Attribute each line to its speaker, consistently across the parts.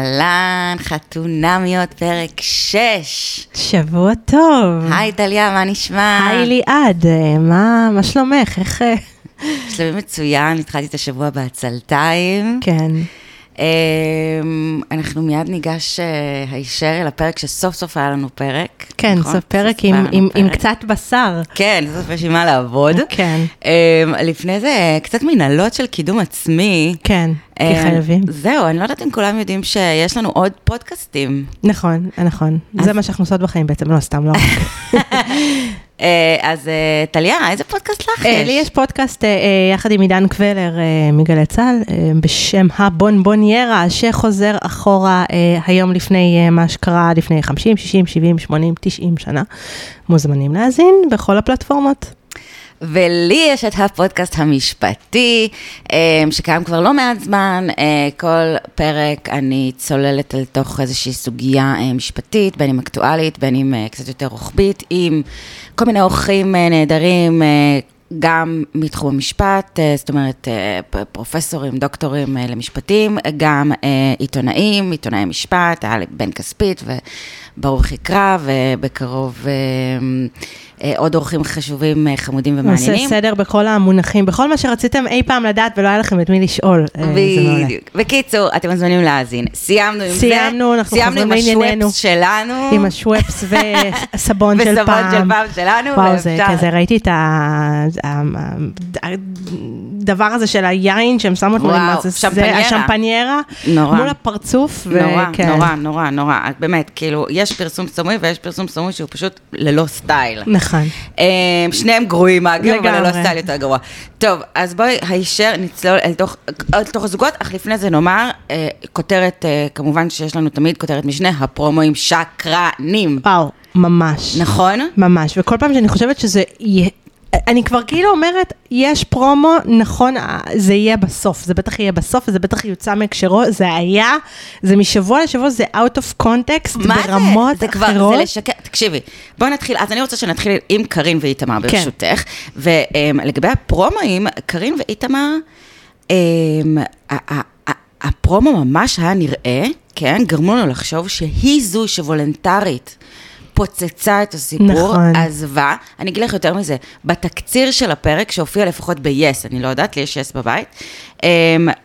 Speaker 1: אהלן, חתונמיות, פרק 6.
Speaker 2: שבוע טוב.
Speaker 1: היי טליה, מה נשמע?
Speaker 2: היי ליעד, אה, מה, מה שלומך? איך... אה?
Speaker 1: שלומי מצוין, התחלתי את השבוע בעצלתיים.
Speaker 2: כן.
Speaker 1: אמ, אנחנו מיד ניגש אה, הישר אל הפרק שסוף סוף היה לנו פרק.
Speaker 2: כן,
Speaker 1: נכון?
Speaker 2: זה פרק
Speaker 1: סוף
Speaker 2: עם, עם, עם
Speaker 1: פרק.
Speaker 2: קצת בשר.
Speaker 1: כן, סוף יש עם מה לעבוד.
Speaker 2: כן.
Speaker 1: אמ, לפני זה, קצת מנהלות של קידום עצמי.
Speaker 2: כן, כי
Speaker 1: אמ,
Speaker 2: חייבים.
Speaker 1: זהו, אני לא יודעת אם כולם יודעים שיש לנו עוד פודקאסטים.
Speaker 2: נכון, נכון. זה מה שאנחנו עושות בחיים בעצם, לא סתם, לא.
Speaker 1: אה, אז אה, טליה, איזה פודקאסט לך
Speaker 2: אה,
Speaker 1: יש?
Speaker 2: לי יש פודקאסט אה, אה, יחד עם עידן קבלר אה, מגלי צה"ל, אה, בשם הבונבוניירה, שחוזר אחורה אה, היום לפני אה, מה שקרה לפני 50, 60, 70, 80, 90 שנה. מוזמנים להאזין בכל הפלטפורמות.
Speaker 1: ולי יש את הפודקאסט המשפטי, אה, שקיים כבר לא מעט זמן. אה, כל פרק אני צוללת אל תוך איזושהי סוגיה אה, משפטית, בין אם אקטואלית, בין אם אה, קצת יותר רוחבית, עם כל מיני אורחים נהדרים. גם מתחום המשפט, זאת אומרת, פרופסורים, דוקטורים למשפטים, גם עיתונאים, עיתונאי משפט, היה לי בן כספית וברוך יקרא, ובקרוב עוד אורחים חשובים, אה, חמודים ומעניינים.
Speaker 2: סדר בכל המונחים, בכל מה שרציתם אי פעם לדעת ולא היה לכם את מי לשאול. אה.
Speaker 1: בדיוק. בקיצור, אתם מוזמנים להאזין. סיימנו עם זה.
Speaker 2: סיימנו, אנחנו
Speaker 1: סיימנו עם
Speaker 2: חוזרים לענייננו.
Speaker 1: השוופס שלנו.
Speaker 2: עם השוופס וסבון של
Speaker 1: וסבון
Speaker 2: פעם.
Speaker 1: של פעם שלנו.
Speaker 2: וואו, זה כזה, ראיתי את הדבר הזה של היין שהם שמו את
Speaker 1: וואו,
Speaker 2: זה,
Speaker 1: שמפניירה.
Speaker 2: השמפניירה,
Speaker 1: נורא.
Speaker 2: מול הפרצוף.
Speaker 1: נורא. נורא, נורא, נורא. באמת, כאילו, יש פרסום סמוי ויש פרסום סמוי שהוא פשוט ללא סטייל.
Speaker 2: נכון.
Speaker 1: אה, שניהם גרועים אגב, אבל. ללא סטייל יותר גרוע. טוב, אז בואי הישר נצלול אל תוך, אל תוך הזוגות, אך לפני זה נאמר, אה, כותרת, אה, כמובן שיש לנו תמיד כותרת משנה, הפרומואים שקרנים.
Speaker 2: וואו, ממש.
Speaker 1: נכון?
Speaker 2: ממש, וכל פעם שאני חושבת שזה. אני כבר כאילו אומרת, יש פרומו, נכון, אה, זה יהיה בסוף, זה בטח יהיה בסוף, וזה בטח יוצא מהקשרו, זה היה, זה משבוע לשבוע, זה out of context, ברמות
Speaker 1: זה? זה כבר,
Speaker 2: אחרות.
Speaker 1: זה לשקר, תקשיבי, בואי נתחיל, אז אני רוצה שנתחיל עם קארין ואיתמר
Speaker 2: כן.
Speaker 1: ברשותך, ולגבי הפרומואים, קארין ואיתמר, הפרומו ממש היה נראה, כן, גרמו לנו לחשוב שהיא זו שוולונטרית. פוצצה את הסיפור,
Speaker 2: נכון.
Speaker 1: עזבה. אני אגיד לך יותר מזה, בתקציר של הפרק שהופיע לפחות ב-yes, אני לא יודעת, לי יש yes בבית, אמ,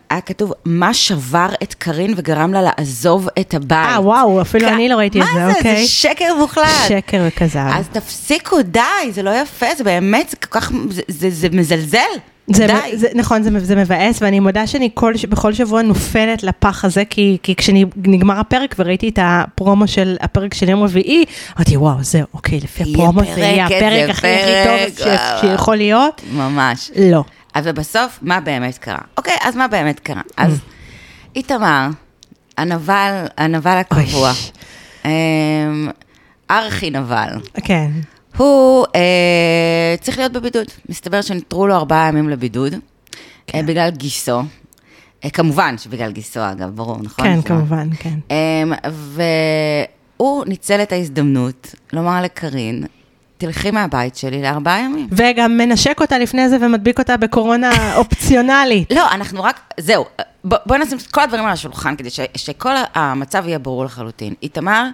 Speaker 1: היה כתוב, מה שבר את קארין וגרם לה לעזוב את הבית.
Speaker 2: אה, וואו, אפילו
Speaker 1: כ-
Speaker 2: אני לא ראיתי את זה,
Speaker 1: מה זה?
Speaker 2: אוקיי.
Speaker 1: זה שקר מוחלט.
Speaker 2: שקר וכזב.
Speaker 1: אז תפסיקו, די, זה לא יפה, זה באמת, זה כל כך, זה, זה, זה מזלזל.
Speaker 2: זה,
Speaker 1: די.
Speaker 2: זה, נכון, זה, זה מבאס, ואני מודה שאני כל, בכל שבוע נופלת לפח הזה, כי, כי כשנגמר הפרק וראיתי את הפרומו של הפרק של יום רביעי, אמרתי, וואו, זהו, אוקיי, לפי הפרומו זה יהיה הפרק הכי הכי טוב ש- שיכול להיות.
Speaker 1: ממש.
Speaker 2: לא.
Speaker 1: אז ובסוף, מה באמת קרה? אוקיי, אז מה באמת קרה? אז
Speaker 2: Mm.
Speaker 1: איתמר, הנבל, הנבל הקבוע. אמ, ארכי נבל,
Speaker 2: כן.
Speaker 1: הוא אה, צריך להיות בבידוד. מסתבר שנותרו לו ארבעה ימים לבידוד,
Speaker 2: כן.
Speaker 1: אה, בגלל גיסו. אה, כמובן שבגלל גיסו, אגב, ברור, נכון?
Speaker 2: כן,
Speaker 1: לא-
Speaker 2: כמובן, כן.
Speaker 1: אמ, והוא ניצל את ההזדמנות לומר לקארין, תלכי מהבית שלי לארבעה ימים.
Speaker 2: וגם מנשק אותה לפני זה ומדביק אותה בקורונה אופציונלית.
Speaker 1: לא, אנחנו רק, זהו, בוא, בוא נשים את כל הדברים על השולחן כדי ש, שכל המצב יהיה ברור לחלוטין. איתמר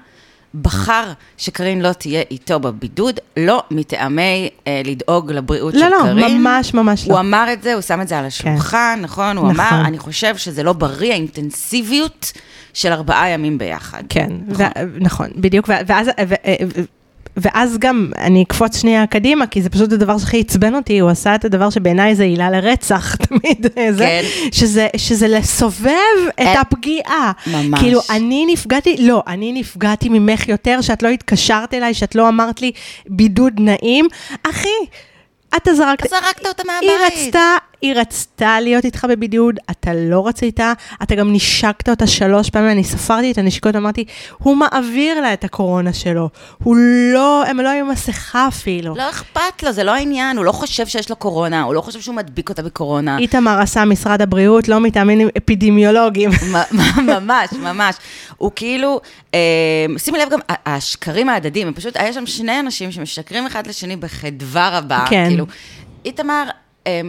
Speaker 1: בחר שקארין לא תהיה איתו בבידוד, לא מטעמי אה, לדאוג לבריאות
Speaker 2: לא,
Speaker 1: של
Speaker 2: לא,
Speaker 1: קארין.
Speaker 2: ממש ממש לא.
Speaker 1: הוא אמר את זה, הוא שם את זה על השולחן, נכון? הוא
Speaker 2: נכון.
Speaker 1: אמר, אני חושב שזה לא בריא, האינטנסיביות של ארבעה ימים ביחד.
Speaker 2: כן,
Speaker 1: נכון.
Speaker 2: ו- נכון, בדיוק, ו- ואז, ו- ו- ואז גם, אני אקפוץ שנייה קדימה, כי זה פשוט הדבר שהכי עצבן אותי, הוא עשה את הדבר שבעיניי זה עילה לרצח, תמיד, זה,
Speaker 1: כן.
Speaker 2: שזה, שזה לסובב את
Speaker 1: אה,
Speaker 2: הפגיעה.
Speaker 1: ממש.
Speaker 2: כאילו, אני נפגעתי, לא, אני נפגעתי ממך יותר, שאת לא התקשרת אליי, שאת לא אמרת לי בידוד נעים. אחי, אתה זרקת...
Speaker 1: זרקת אותה
Speaker 2: היא
Speaker 1: מהבית.
Speaker 2: רצתה, היא רצתה להיות איתך בבידוד, אתה לא רצית, אתה גם נשקת אותה שלוש פעמים, אני ספרתי את הנשיקות, אמרתי, הוא מעביר לה את הקורונה שלו, הוא לא, הם לא היו מסכה אפילו.
Speaker 1: לא אכפת לו, זה לא העניין, הוא לא חושב שיש לו קורונה, הוא לא חושב שהוא מדביק אותה בקורונה.
Speaker 2: איתמר עשה משרד הבריאות, לא מטעמים אפידמיולוגיים.
Speaker 1: ממש, ממש. הוא כאילו, אה, שימי לב גם, השקרים ההדדיים, הם פשוט, היה שם שני אנשים שמשקרים אחד לשני בחדווה רבה.
Speaker 2: כן.
Speaker 1: כאילו, איתמר,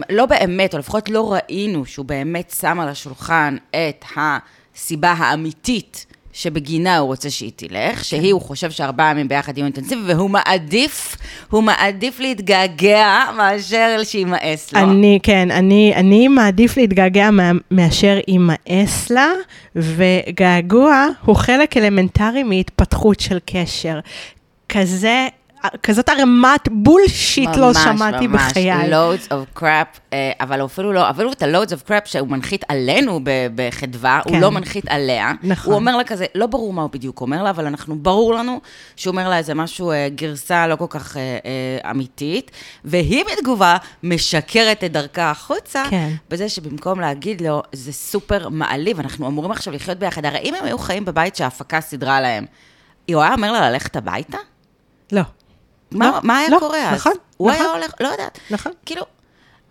Speaker 1: לא באמת, או לפחות לא ראינו שהוא באמת שם על השולחן את הסיבה האמיתית שבגינה הוא רוצה שהיא תלך, שהיא, הוא חושב שארבעה ימים ביחד יהיו אינטנסיבי, והוא מעדיף, הוא מעדיף להתגעגע מאשר שימאס לו.
Speaker 2: אני, כן, אני, אני מעדיף להתגעגע מאשר יימאס לה, וגעגוע הוא חלק אלמנטרי מהתפתחות של קשר. כזה כזאת ערימת bullshit לא שמעתי
Speaker 1: ממש,
Speaker 2: בחיי.
Speaker 1: ממש, loads of crap, אה, אבל אפילו לא, אפילו את ה-loads of crap שהוא מנחית עלינו בחדווה, כן. הוא לא מנחית עליה. נכון. הוא אומר לה כזה, לא ברור מה הוא בדיוק אומר לה, אבל אנחנו, ברור לנו שהוא אומר לה איזה משהו, אה, גרסה לא כל כך אה, אה, אמיתית, והיא בתגובה משקרת את דרכה החוצה, כן. בזה שבמקום להגיד לו, זה סופר מעליב, אנחנו אמורים עכשיו לחיות ביחד. הרי אם הם היו חיים בבית שההפקה סידרה להם, הוא היה אומר לה ללכת הביתה?
Speaker 2: לא.
Speaker 1: מה, לא, מה היה
Speaker 2: לא,
Speaker 1: קורה
Speaker 2: אז? נכון,
Speaker 1: הוא
Speaker 2: נכון.
Speaker 1: היה הולך, לא יודעת.
Speaker 2: נכון.
Speaker 1: כאילו,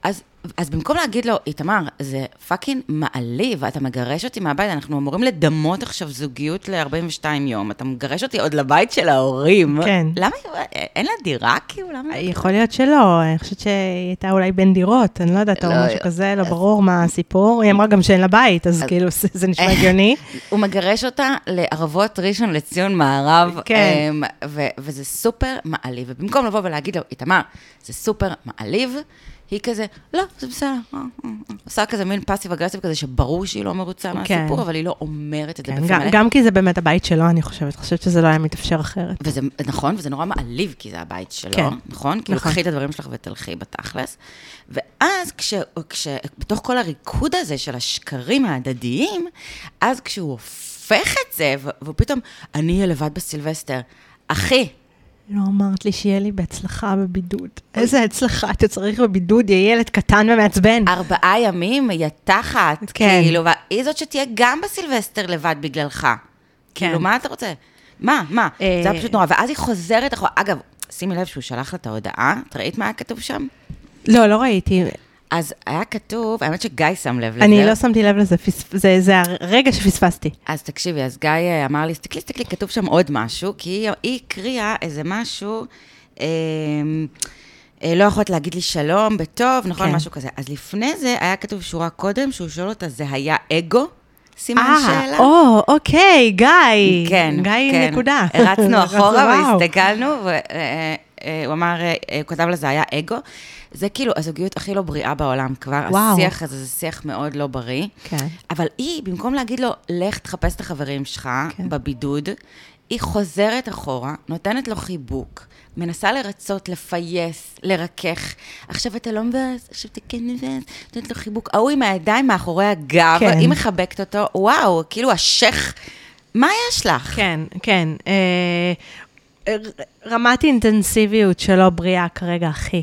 Speaker 1: אז, אז במקום להגיד לו, איתמר, זה fucking מעליב, אתה מגרש אותי מהבית, אנחנו אמורים לדמות עכשיו זוגיות ל-42 יום, אתה מגרש אותי עוד לבית של ההורים.
Speaker 2: כן.
Speaker 1: למה, אין לה דירה כאילו? למה?
Speaker 2: יכול להיות שלא, אני חושבת שהיא הייתה אולי בין דירות, אני לא יודעת, או
Speaker 1: לא,
Speaker 2: משהו כזה, לא ברור מה הסיפור. היא אמרה גם שאין לה בית, אז כאילו זה נשמע הגיוני.
Speaker 1: הוא מגרש אותה לערבות ראשון לציון מערב,
Speaker 2: כן.
Speaker 1: אמ, וזה סופר מעליב. ובמקום לבוא ולהגיד לו, איתמר, זה סופר מעליב, היא כזה, לא, זה בסדר. אה, אה, אה." עושה כזה מין פאסיב אגרסיב כזה, שברור שהיא לא מרוצה מהסיפור, אבל היא לא אומרת את זה
Speaker 2: כן, גם-
Speaker 1: מלא.
Speaker 2: גם כי זה באמת הבית שלו, אני חושבת. חושבת שזה לא היה מתאפשר אחרת.
Speaker 1: וזה נכון, וזה נורא מעליב, כי זה הבית שלו,
Speaker 2: כן.
Speaker 1: נכון? כאילו,
Speaker 2: נכון.
Speaker 1: קחי את הדברים שלך ותלכי בתכלס. ואז, כש, כש, בתוך כל הריקוד הזה של השקרים ההדדיים, אז כשהוא הופך את זה, ו- והוא פתאום, אני אהיה לבד בסילבסטר. אחי,
Speaker 2: לא אמרת לי שיהיה לי בהצלחה בבידוד. איזה הצלחה אתה צריך בבידוד, יהיה ילד קטן ומעצבן.
Speaker 1: ארבעה ימים, יא תחת,
Speaker 2: כן.
Speaker 1: כאילו, והיא זאת שתהיה גם בסילבסטר לבד בגללך. כאילו, מה אתה רוצה? מה, מה?
Speaker 2: אה,
Speaker 1: זה היה פשוט נורא. ואז היא חוזרת אחורה. אגב, שימי לב שהוא שלח לה את ההודעה, את ראית מה היה כתוב שם?
Speaker 2: לא, לא ראיתי.
Speaker 1: אז היה כתוב, האמת שגיא שם לב לזה.
Speaker 2: אני לא שמתי לב לזה, פס- זה זה הרגע שפספסתי.
Speaker 1: אז תקשיבי, אז גיא אה, אמר לי, תסתכלי, תסתכלי, כתוב שם עוד משהו, כי היא, היא הקריאה איזה משהו, אה, אה, לא יכולת להגיד לי שלום, בטוב, נכון,
Speaker 2: כן.
Speaker 1: משהו כזה. אז לפני זה היה כתוב שורה קודם, שהוא שואל אותה, זה היה אגו? סימן
Speaker 2: אה,
Speaker 1: שאלה.
Speaker 2: או, אוקיי, גיא.
Speaker 1: כן,
Speaker 2: גיא
Speaker 1: כן.
Speaker 2: נקודה.
Speaker 1: הרצנו אחורה. והסתכלנו, והוא אמר, אה, הוא כתב לזה, היה אגו. זה כאילו הזוגיות הכי לא בריאה בעולם כבר.
Speaker 2: וואו.
Speaker 1: השיח הזה זה שיח מאוד לא בריא.
Speaker 2: כן.
Speaker 1: אבל היא, במקום להגיד לו, לך תחפש את החברים שלך
Speaker 2: כן.
Speaker 1: בבידוד, היא חוזרת אחורה, נותנת לו חיבוק, מנסה לרצות, לפייס, לרכך. עכשיו אתה לא מבאס, עכשיו אתה כן מבאס, נותנת לו חיבוק. ההוא עם הידיים מאחורי הגב,
Speaker 2: כן.
Speaker 1: היא מחבקת אותו, וואו, כאילו השייח, מה יש לך?
Speaker 2: כן, כן. אה, רמת אינטנסיביות שלא בריאה כרגע, אחי.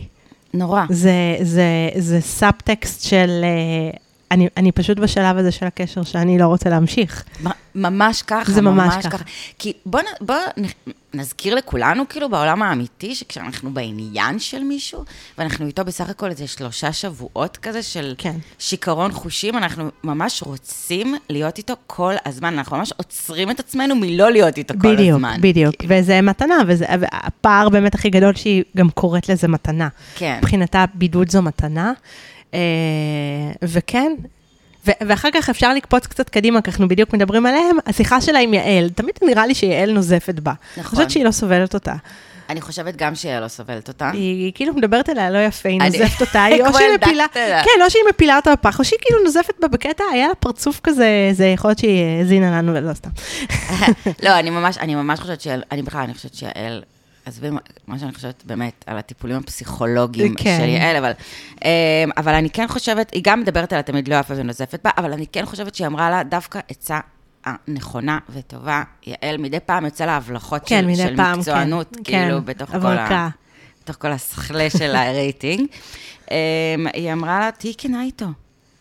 Speaker 1: נורא.
Speaker 2: זה, זה, זה סאבטקסט של... אני, אני פשוט בשלב הזה של הקשר שאני לא רוצה להמשיך.
Speaker 1: ממש ככה,
Speaker 2: זה ממש ככה.
Speaker 1: כי בוא, בוא נזכיר לכולנו, כאילו, בעולם האמיתי, שכשאנחנו בעניין של מישהו, ואנחנו איתו בסך הכל איזה שלושה שבועות כזה של
Speaker 2: כן.
Speaker 1: שיכרון חושים, אנחנו ממש רוצים להיות איתו כל הזמן. אנחנו ממש עוצרים את עצמנו מלא להיות איתו כל
Speaker 2: בדיוק,
Speaker 1: הזמן.
Speaker 2: בדיוק. וזה מתנה, וזה הפער באמת הכי גדול שהיא גם קוראת לזה מתנה.
Speaker 1: כן.
Speaker 2: מבחינתה בידוד זו מתנה. אה, וכן, ו- ואחר כך אפשר לקפוץ קצת קדימה, כי אנחנו בדיוק מדברים עליהם, השיחה שלה עם יעל, תמיד נראה לי שיעל נוזפת בה. אני
Speaker 1: נכון.
Speaker 2: חושבת שהיא לא סובלת אותה.
Speaker 1: אני חושבת גם שהיא לא סובלת אותה.
Speaker 2: היא, היא כאילו מדברת אליה לא יפה, היא
Speaker 1: אני-
Speaker 2: נוזפת אותה, היא או שהיא מפילה. כן, או שהיא מפילה אותה בפח, או שהיא כאילו נוזפת בה בקטע, היה לה פרצוף כזה, זה יכול להיות שהיא האזינה לנו, לא סתם.
Speaker 1: לא, אני ממש, אני ממש חושבת שיעל, אני בכלל, אני חושבת שיעל, עזבי מה- שאני חושבת באמת על הטיפולים הפסיכולוגיים
Speaker 2: כן.
Speaker 1: של יעל, אבל, אמ, אבל אני כן חושבת, היא גם מדברת עליה תמיד לא יפה ונוזפת בה, אבל אני כן חושבת שהיא אמרה לה דווקא עצה הנכונה וטובה. יעל, מדי פעם יוצא לה הבלחות
Speaker 2: כן,
Speaker 1: של, של
Speaker 2: פעם,
Speaker 1: מקצוענות,
Speaker 2: כן,
Speaker 1: כאילו,
Speaker 2: כן,
Speaker 1: בתוך כל. ה... בתוך כל הסכלה של הרייטינג. אמ, היא אמרה לה, תהיי כנה איתו.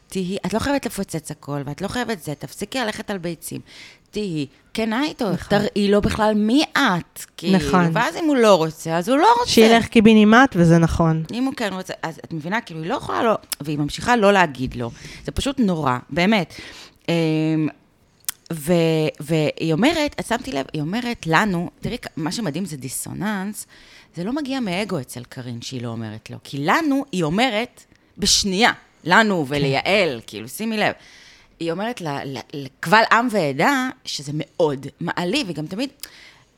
Speaker 1: תהיי, את לא חייבת לפוצץ הכל, ואת לא חייבת זה, תפסיקי ללכת על ביצים. תהיי כנה איתו, תראי לו בכלל מי את. כאילו,
Speaker 2: נכון.
Speaker 1: ואז אם הוא לא רוצה, אז הוא לא רוצה.
Speaker 2: שילך קיבינימט, וזה נכון.
Speaker 1: אם הוא כן רוצה, אז את מבינה, כאילו, היא לא יכולה לא, והיא ממשיכה לא להגיד לו. זה פשוט נורא, באמת. אמ, ו, והיא אומרת, את שמתי לב, היא אומרת לנו, תראי, מה שמדהים זה דיסוננס, זה לא מגיע מאגו אצל קארין שהיא לא אומרת לו. כי לנו, היא אומרת בשנייה, לנו וליעל, כאילו, שימי לב. היא אומרת לקבל עם ועדה, שזה מאוד מעליב, היא גם תמיד,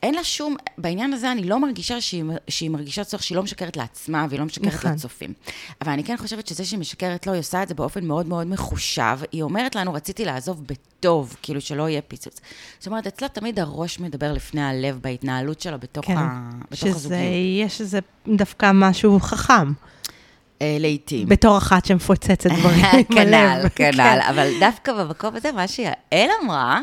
Speaker 1: אין לה שום, בעניין הזה אני לא מרגישה שהיא, שהיא מרגישה צורך שהיא לא משקרת לעצמה והיא לא משקרת
Speaker 2: נכון.
Speaker 1: לצופים. אבל אני כן חושבת שזה שהיא משקרת לו, היא עושה את זה באופן מאוד מאוד מחושב. היא אומרת לנו, רציתי לעזוב בטוב, כאילו שלא יהיה פיצוץ. זאת אומרת, אצלה תמיד הראש מדבר לפני הלב בהתנהלות שלה בתוך,
Speaker 2: כן,
Speaker 1: ה... בתוך
Speaker 2: שזה,
Speaker 1: הזוגיות.
Speaker 2: יש איזה דווקא משהו חכם,
Speaker 1: לעתים.
Speaker 2: בתור אחת שמפוצצת דברים
Speaker 1: כנ"ל,
Speaker 2: הלב.
Speaker 1: כנ"ל.
Speaker 2: כן.
Speaker 1: אבל דווקא במקום הזה, מה שיעל אמרה,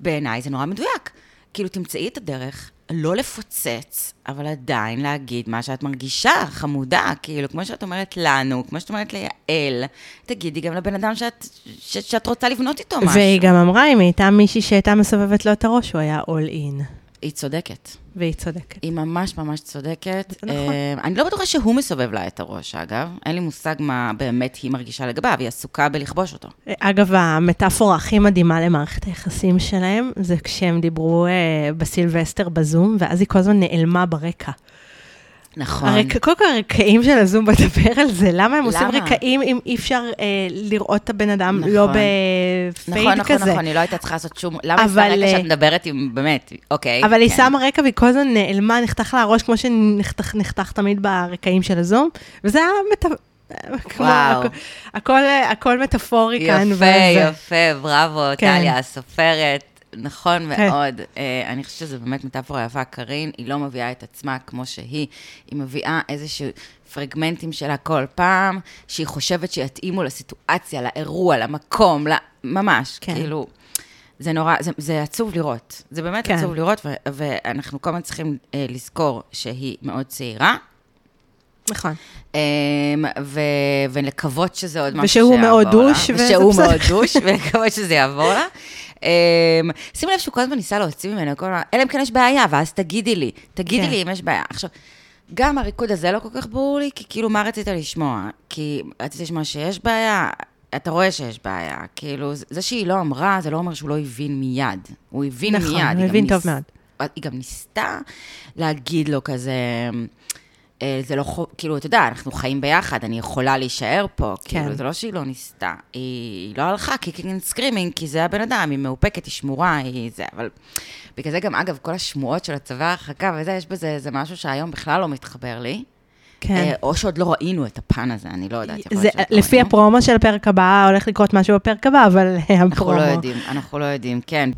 Speaker 1: בעיניי זה נורא מדויק. כאילו, תמצאי את הדרך לא לפוצץ, אבל עדיין להגיד מה שאת מרגישה, חמודה, כאילו, כמו שאת אומרת לנו, כמו שאת אומרת ליעל, תגידי גם לבן אדם שאת, ש, שאת רוצה לבנות איתו משהו.
Speaker 2: והיא גם אמרה, אם היא הייתה מישהי שהייתה מסובבת לו את הראש, הוא היה all in.
Speaker 1: היא צודקת.
Speaker 2: והיא צודקת.
Speaker 1: היא ממש ממש צודקת.
Speaker 2: זה נכון.
Speaker 1: אה, אני לא בטוחה שהוא מסובב לה את הראש, אגב. אין לי מושג מה באמת היא מרגישה לגביו, היא עסוקה בלכבוש אותו.
Speaker 2: אגב, המטאפורה הכי מדהימה למערכת היחסים שלהם, זה כשהם דיברו אה, בסילבסטר בזום, ואז היא כל הזמן נעלמה ברקע.
Speaker 1: נכון.
Speaker 2: קודם כל הרקעים של הזום, בוא נדבר על זה, למה הם עושים
Speaker 1: למה?
Speaker 2: רקעים אם אי אפשר אה, לראות את הבן אדם
Speaker 1: נכון.
Speaker 2: לא בפייד
Speaker 1: נכון, נכון,
Speaker 2: כזה?
Speaker 1: נכון, היא לא הייתה צריכה לעשות שום... למה היא
Speaker 2: אבל,
Speaker 1: עושה רקע
Speaker 2: אה,
Speaker 1: שאת מדברת עם... באמת, אוקיי.
Speaker 2: אבל היא
Speaker 1: כן.
Speaker 2: שמה רקע והיא כל הזמן נעלמה, נחתך לה הראש כמו שנחתך נחתך תמיד ברקעים של הזום, וזה היה. כמו-
Speaker 1: וואו.
Speaker 2: הכ- הכל, הכל מטאפורי כאן.
Speaker 1: יפה, יפה, בראבו,
Speaker 2: כן.
Speaker 1: טליה הסופרת. נכון
Speaker 2: כן.
Speaker 1: מאוד. אה, אני חושבת שזו באמת מטאפורה יפה. קארין, היא לא מביאה את עצמה כמו שהיא, היא מביאה איזשהו פרגמנטים שלה כל פעם, שהיא חושבת שיתאימו לסיטואציה, לאירוע, למקום, ממש,
Speaker 2: כן.
Speaker 1: כאילו... זה נורא, זה, זה עצוב לראות. זה באמת
Speaker 2: כן.
Speaker 1: עצוב לראות, ו- ואנחנו כל הזמן צריכים אה, לזכור שהיא מאוד צעירה,
Speaker 2: נכון.
Speaker 1: אמ, ו- ולקוות שזה עוד משהו
Speaker 2: ושהוא
Speaker 1: שיעבור
Speaker 2: מאוד
Speaker 1: לה.
Speaker 2: דוש, וזה
Speaker 1: ושהוא
Speaker 2: בסדר.
Speaker 1: מאוד דוש, ולקוות שזה יעבור לה. אמ, שימי לב שהוא כל הזמן ניסה להוציא ממנו כל הזמן, אלא אם כן יש בעיה, ואז תגידי לי, תגידי
Speaker 2: כן.
Speaker 1: לי אם יש בעיה. עכשיו, גם הריקוד הזה לא כל כך ברור לי, כי כאילו, מה רצית לשמוע? כי רצית לשמוע שיש בעיה, אתה רואה שיש בעיה. כאילו, זה- שהיא לא אמרה, זה לא אומר שהוא לא הבין מיד. הוא הבין
Speaker 2: נכון,
Speaker 1: מיד.
Speaker 2: הוא
Speaker 1: היא גם
Speaker 2: הבין טוב
Speaker 1: ניס-
Speaker 2: מאוד.
Speaker 1: היא גם ניסתה להגיד לו כזה, זה לא, כאילו, אתה יודע, אנחנו חיים ביחד, אני יכולה להישאר פה.
Speaker 2: כן.
Speaker 1: כאילו, זה לא שהיא לא ניסתה. היא לא הלכה kicking and screaming, כי זה הבן אדם, היא מאופקת, היא שמורה, היא זה, אבל... בגלל זה גם, אגב, כל השמועות של הצבא ההרחקה וזה, יש בזה איזה משהו שהיום בכלל לא מתחבר לי.
Speaker 2: כן.
Speaker 1: אה, או שעוד לא ראינו את הפן הזה, אני לא יודעת.
Speaker 2: זה,
Speaker 1: לא
Speaker 2: לפי
Speaker 1: ראינו.
Speaker 2: הפרומו של הפרק הבא, הולך לקרות משהו בפרק הבא, אבל
Speaker 1: אנחנו
Speaker 2: הפרומו...
Speaker 1: לא יודעים, אנחנו לא יודעים, כן.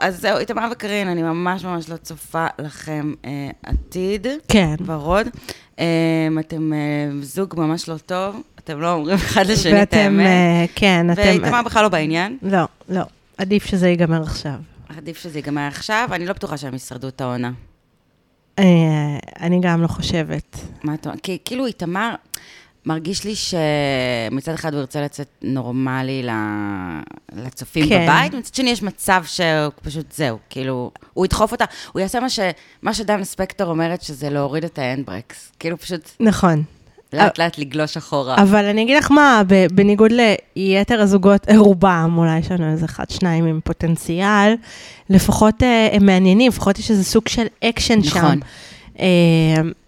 Speaker 1: אז זהו, איתמר וקארין, אני ממש ממש לא צופה לכם אה, עתיד
Speaker 2: כן.
Speaker 1: ורוד. אה, אתם אה, זוג ממש לא טוב, אתם לא אומרים אחד לשני את
Speaker 2: ואתם,
Speaker 1: האמת.
Speaker 2: אה, כן, אתם...
Speaker 1: ואיתמר בכלל לא בעניין.
Speaker 2: לא, לא. עדיף שזה ייגמר עכשיו.
Speaker 1: עדיף שזה ייגמר עכשיו, אני לא בטוחה שהם ישרדו את העונה.
Speaker 2: אה, אני גם לא חושבת.
Speaker 1: מה את אומרת? כי כאילו איתמר, מרגיש לי שמצד אחד הוא ירצה לצאת נורמלי לצופים
Speaker 2: כן.
Speaker 1: בבית, מצד שני יש מצב שהוא פשוט זהו, כאילו, הוא ידחוף אותה, הוא יעשה מה, ש, מה שדן ספקטור אומרת, שזה להוריד את האנדברקס. כאילו פשוט
Speaker 2: נכון.
Speaker 1: לאט לאט לגלוש אחורה.
Speaker 2: אבל אני אגיד לך מה, בניגוד ליתר הזוגות, רובם, אולי יש לנו איזה אחד, שניים עם פוטנציאל, לפחות אה, הם מעניינים, לפחות יש איזה סוג של אקשן שם.
Speaker 1: נכון.
Speaker 2: אה,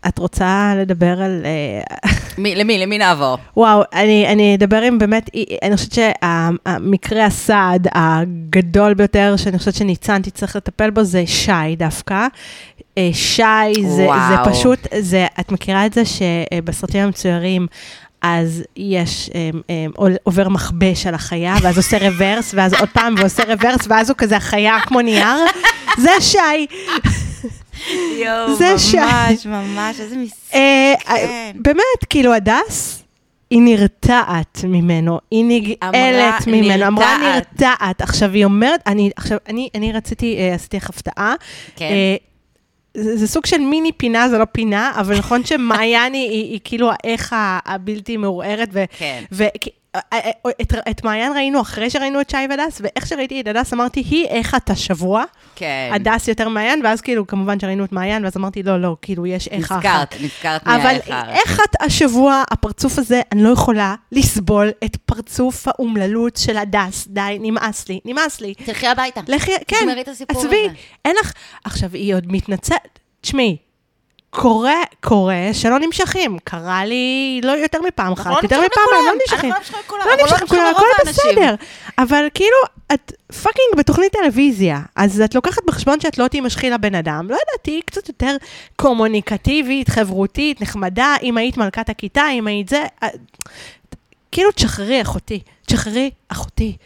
Speaker 2: את רוצה לדבר על... אה,
Speaker 1: מי, למי, למי נעבור?
Speaker 2: וואו, אני, אני אדבר עם באמת, אני חושבת שהמקרה הסעד הגדול ביותר, שאני חושבת שניצן תצטרך לטפל בו, זה שי דווקא. אה, שי, זה, זה. פשוט, זה, את מכירה את זה שבסרטים המצוירים, אז יש, אה, אה, עול- עובר מכבש על החיה, ואז עושה רוורס, ואז עוד פעם, ועושה רוורס, ואז הוא כזה החיה כמו נייר. זה שי.
Speaker 1: יואו,
Speaker 2: זה שי.
Speaker 1: ממש, ממש, איזה מסכן.
Speaker 2: אה,
Speaker 1: כן.
Speaker 2: באמת, כאילו, הדס, היא נרתעת ממנו, היא נגאלת ממנו, אמרה
Speaker 1: נרתעת.
Speaker 2: נרתעת. עכשיו, היא אומרת, אני, עכשיו, אני, אני רציתי, אה, עשיתי לך הפתעה.
Speaker 1: כן.
Speaker 2: אה, זה, זה סוג של מיני פינה, זה לא פינה, אבל נכון שמעיין היא, היא, היא כאילו האיכה הבלתי מעורערת, ו,
Speaker 1: כן.
Speaker 2: ו, אה, אה, אה, את, את מעיין ראינו אחרי שראינו את שי והדס, ואיך שראיתי את הדס אמרתי, היא איכת השבוע,
Speaker 1: כן.
Speaker 2: הדס יותר מעיין, ואז כאילו, כמובן שראינו את מעיין, ואז אמרתי, לא, לא, כאילו, יש איכה אחת.
Speaker 1: נזכרת, נזכרת
Speaker 2: אבל
Speaker 1: מהאיכה האחר.
Speaker 2: איכת השבוע, הפרצוף הזה, אני לא יכולה לסבול את פרצוף האומללות של הדס. די, נמאס לי, נמאס לי.
Speaker 1: תלכי הביתה.
Speaker 2: לכי, כן,
Speaker 1: תגמרי את הסיפור
Speaker 2: עזבי,
Speaker 1: הזה.
Speaker 2: אין לך... עכשיו, היא עוד מתנצלת. תשמעי, קורה, קורה שלא נמשכים. קרה לי לא יותר מפעם אחת,
Speaker 1: לא
Speaker 2: יותר מפעם אחת. לא נמשכים.
Speaker 1: לא נמשכים
Speaker 2: לא נמשכים
Speaker 1: לרוב
Speaker 2: הכל. בסדר. אבל כאילו, את פאקינג בתוכנית טלוויזיה, אז את לוקחת בחשבון שאת לא תימשכי לבן אדם. לא יודעת, תהיי קצת יותר קומוניקטיבית, חברותית, נחמדה, אם היית מלכת הכיתה, אם היית זה. אה, כאילו, תשחררי אחותי, תשחררי אחותי.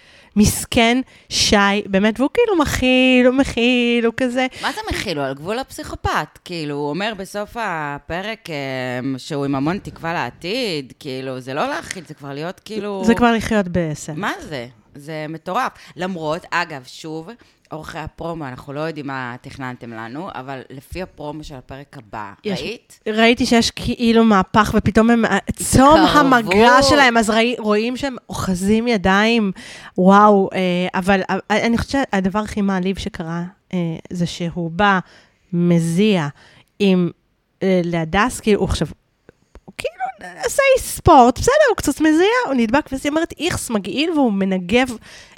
Speaker 2: מסכן שי, באמת, והוא כאילו מכיל, הוא מכיל, הוא כזה.
Speaker 1: מה זה מכיל? הוא על גבול הפסיכופת. כאילו, הוא אומר בסוף הפרק אה, שהוא עם המון תקווה לעתיד, כאילו, זה לא להכיל, זה כבר להיות כאילו...
Speaker 2: זה כבר לחיות בסדר.
Speaker 1: מה זה? זה מטורף. למרות, אגב, שוב, אורחי הפרומו, אנחנו לא יודעים מה תכננתם לנו, אבל לפי הפרומו של הפרק הבא,
Speaker 2: יש-
Speaker 1: ראית?
Speaker 2: ראיתי שיש כאילו מהפך, ופתאום הם, צום. המגע שלהם, אז ראי, רואים שהם אוחזים ידיים, וואו, אה, אבל אה, אני חושבת שהדבר הכי מעליב שקרה, אה, זה שהוא בא, מזיע עם, אה, להדס, כאילו, עכשיו, כאילו עושה אי ספורט, בסדר, הוא קצת מזיע, הוא נדבק, ואז היא אומרת, איכס מגעיל, והוא מנגב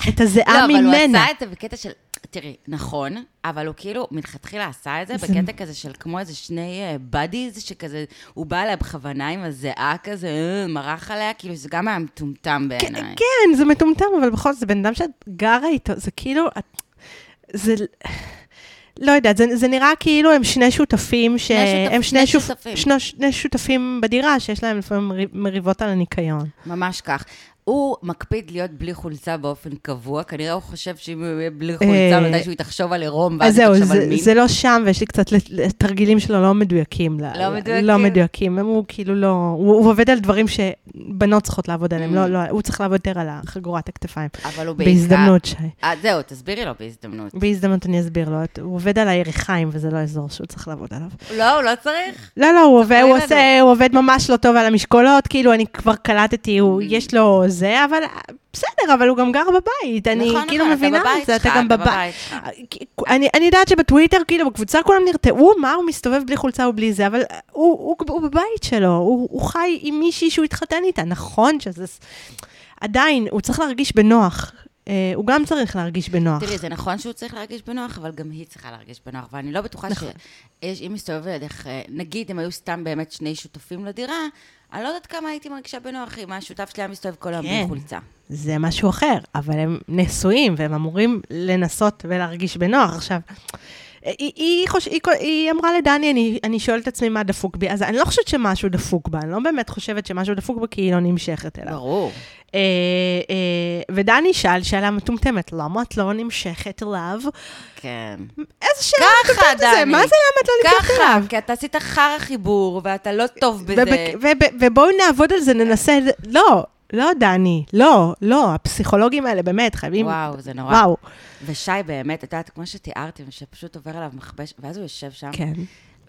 Speaker 2: את הזיעה
Speaker 1: לא, אבל הוא
Speaker 2: ממנה.
Speaker 1: עשה את זה בקטע של... תראי, נכון, אבל הוא כאילו מלכתחילה עשה את זה בקטע כזה של כמו איזה שני בדיז, שכזה, הוא בא אליה בכוונה עם הזיעה כזה, אה, מרח עליה, כאילו זה גם היה מטומטם
Speaker 2: כן,
Speaker 1: בעיניי.
Speaker 2: כן, זה מטומטם, אבל בכל זאת, זה בן אדם שאת גרה איתו, זה כאילו, זה, לא יודעת, זה, זה נראה כאילו הם שני שותפים,
Speaker 1: שותפ-
Speaker 2: שהם
Speaker 1: שני
Speaker 2: שני, שותפים. שני, שני שותפים בדירה, שיש להם לפעמים מרי- מריבות על הניקיון.
Speaker 1: ממש כך. הוא מקפיד להיות בלי חולצה באופן קבוע, כנראה הוא חושב שאם הוא יהיה בלי
Speaker 2: אה,
Speaker 1: חולצה, מתישהו היא תחשוב על עירום,
Speaker 2: אז
Speaker 1: ואז היא
Speaker 2: זהו,
Speaker 1: תחשוב על מין.
Speaker 2: זה לא שם, ויש לי קצת תרגילים שלו לא מדויקים.
Speaker 1: לא
Speaker 2: ל-
Speaker 1: מדויקים?
Speaker 2: לא מדויקים, הוא כאילו לא, הוא, עובד על דברים שבנות צריכות לעבוד עליהם,
Speaker 1: Mm.
Speaker 2: לא, לא, הוא צריך לעבוד יותר על חגורת הכתפיים.
Speaker 1: אבל הוא בעיקר...
Speaker 2: בהזדמנות, שי.
Speaker 1: אה, זהו, תסבירי לו בהזדמנות.
Speaker 2: בהזדמנות אני אסביר לו, הוא עובד על הירכיים וזה לא אזור שהוא צריך לעבוד עליו.
Speaker 1: לא, הוא לא צריך.
Speaker 2: לא, לא, הוא עובד, ממש לא טוב על המשקולות, כאילו, אני כבר קלטתי,
Speaker 1: Mm.
Speaker 2: יש לו זה, אבל בסדר, אבל הוא גם גר בבית, אני
Speaker 1: נכון,
Speaker 2: כאילו
Speaker 1: נכון,
Speaker 2: מבינה את זה, אתה גם בבית.
Speaker 1: שלך.
Speaker 2: אני, אני יודעת שבטוויטר, כאילו, בקבוצה כולם נרתעו, מה, הוא מסתובב בלי חולצה ובלי זה, אבל הוא, הוא, הוא בבית שלו, הוא, הוא חי עם מישהי שהוא התחתן איתה, נכון שזה... עדיין, הוא צריך להרגיש בנוח. אה, הוא גם צריך להרגיש בנוח.
Speaker 1: תראי, זה נכון שהוא צריך להרגיש בנוח, אבל גם היא צריכה להרגיש בנוח, ואני לא בטוחה
Speaker 2: נכון.
Speaker 1: שיש, אם מסתובב לידך, אה, נגיד אם היו סתם באמת שני שותפים לדירה, אני לא יודעת כמה הייתי מרגישה בנוח אם השותף שלי היה מסתובב כל היום
Speaker 2: כן.
Speaker 1: חולצה.
Speaker 2: זה משהו אחר, אבל הם נשואים והם אמורים לנסות ולהרגיש בנוח. עכשיו, היא, היא, חוש... היא, היא אמרה לדני, אני, אני שואלת את עצמי מה דפוק בי, אז אני לא חושבת שמשהו דפוק בה, אני לא באמת חושבת שמשהו דפוק בה כי היא לא נמשכת אליו.
Speaker 1: ברור.
Speaker 2: אה, אה, ודני שאל שאלה מטומטמת, למה את לא נמשכת אליו?
Speaker 1: כן.
Speaker 2: איזה שאלה
Speaker 1: ככה,
Speaker 2: מטומטמת זה. מה זה למה את לא נמשכת
Speaker 1: ככה,
Speaker 2: אליו?
Speaker 1: כי אתה עשית חרא חיבור, ואתה לא טוב בזה.
Speaker 2: ובואו נעבוד על זה, ננסה. לא, לא, דני, לא, לא, הפסיכולוגים האלה באמת חייבים...
Speaker 1: וואו, זה נורא.
Speaker 2: וואו,
Speaker 1: ושי באמת, את יודעת, כמו שתיארתם, שפשוט עובר עליו מכבש, ואז הוא יושב שם,
Speaker 2: כן.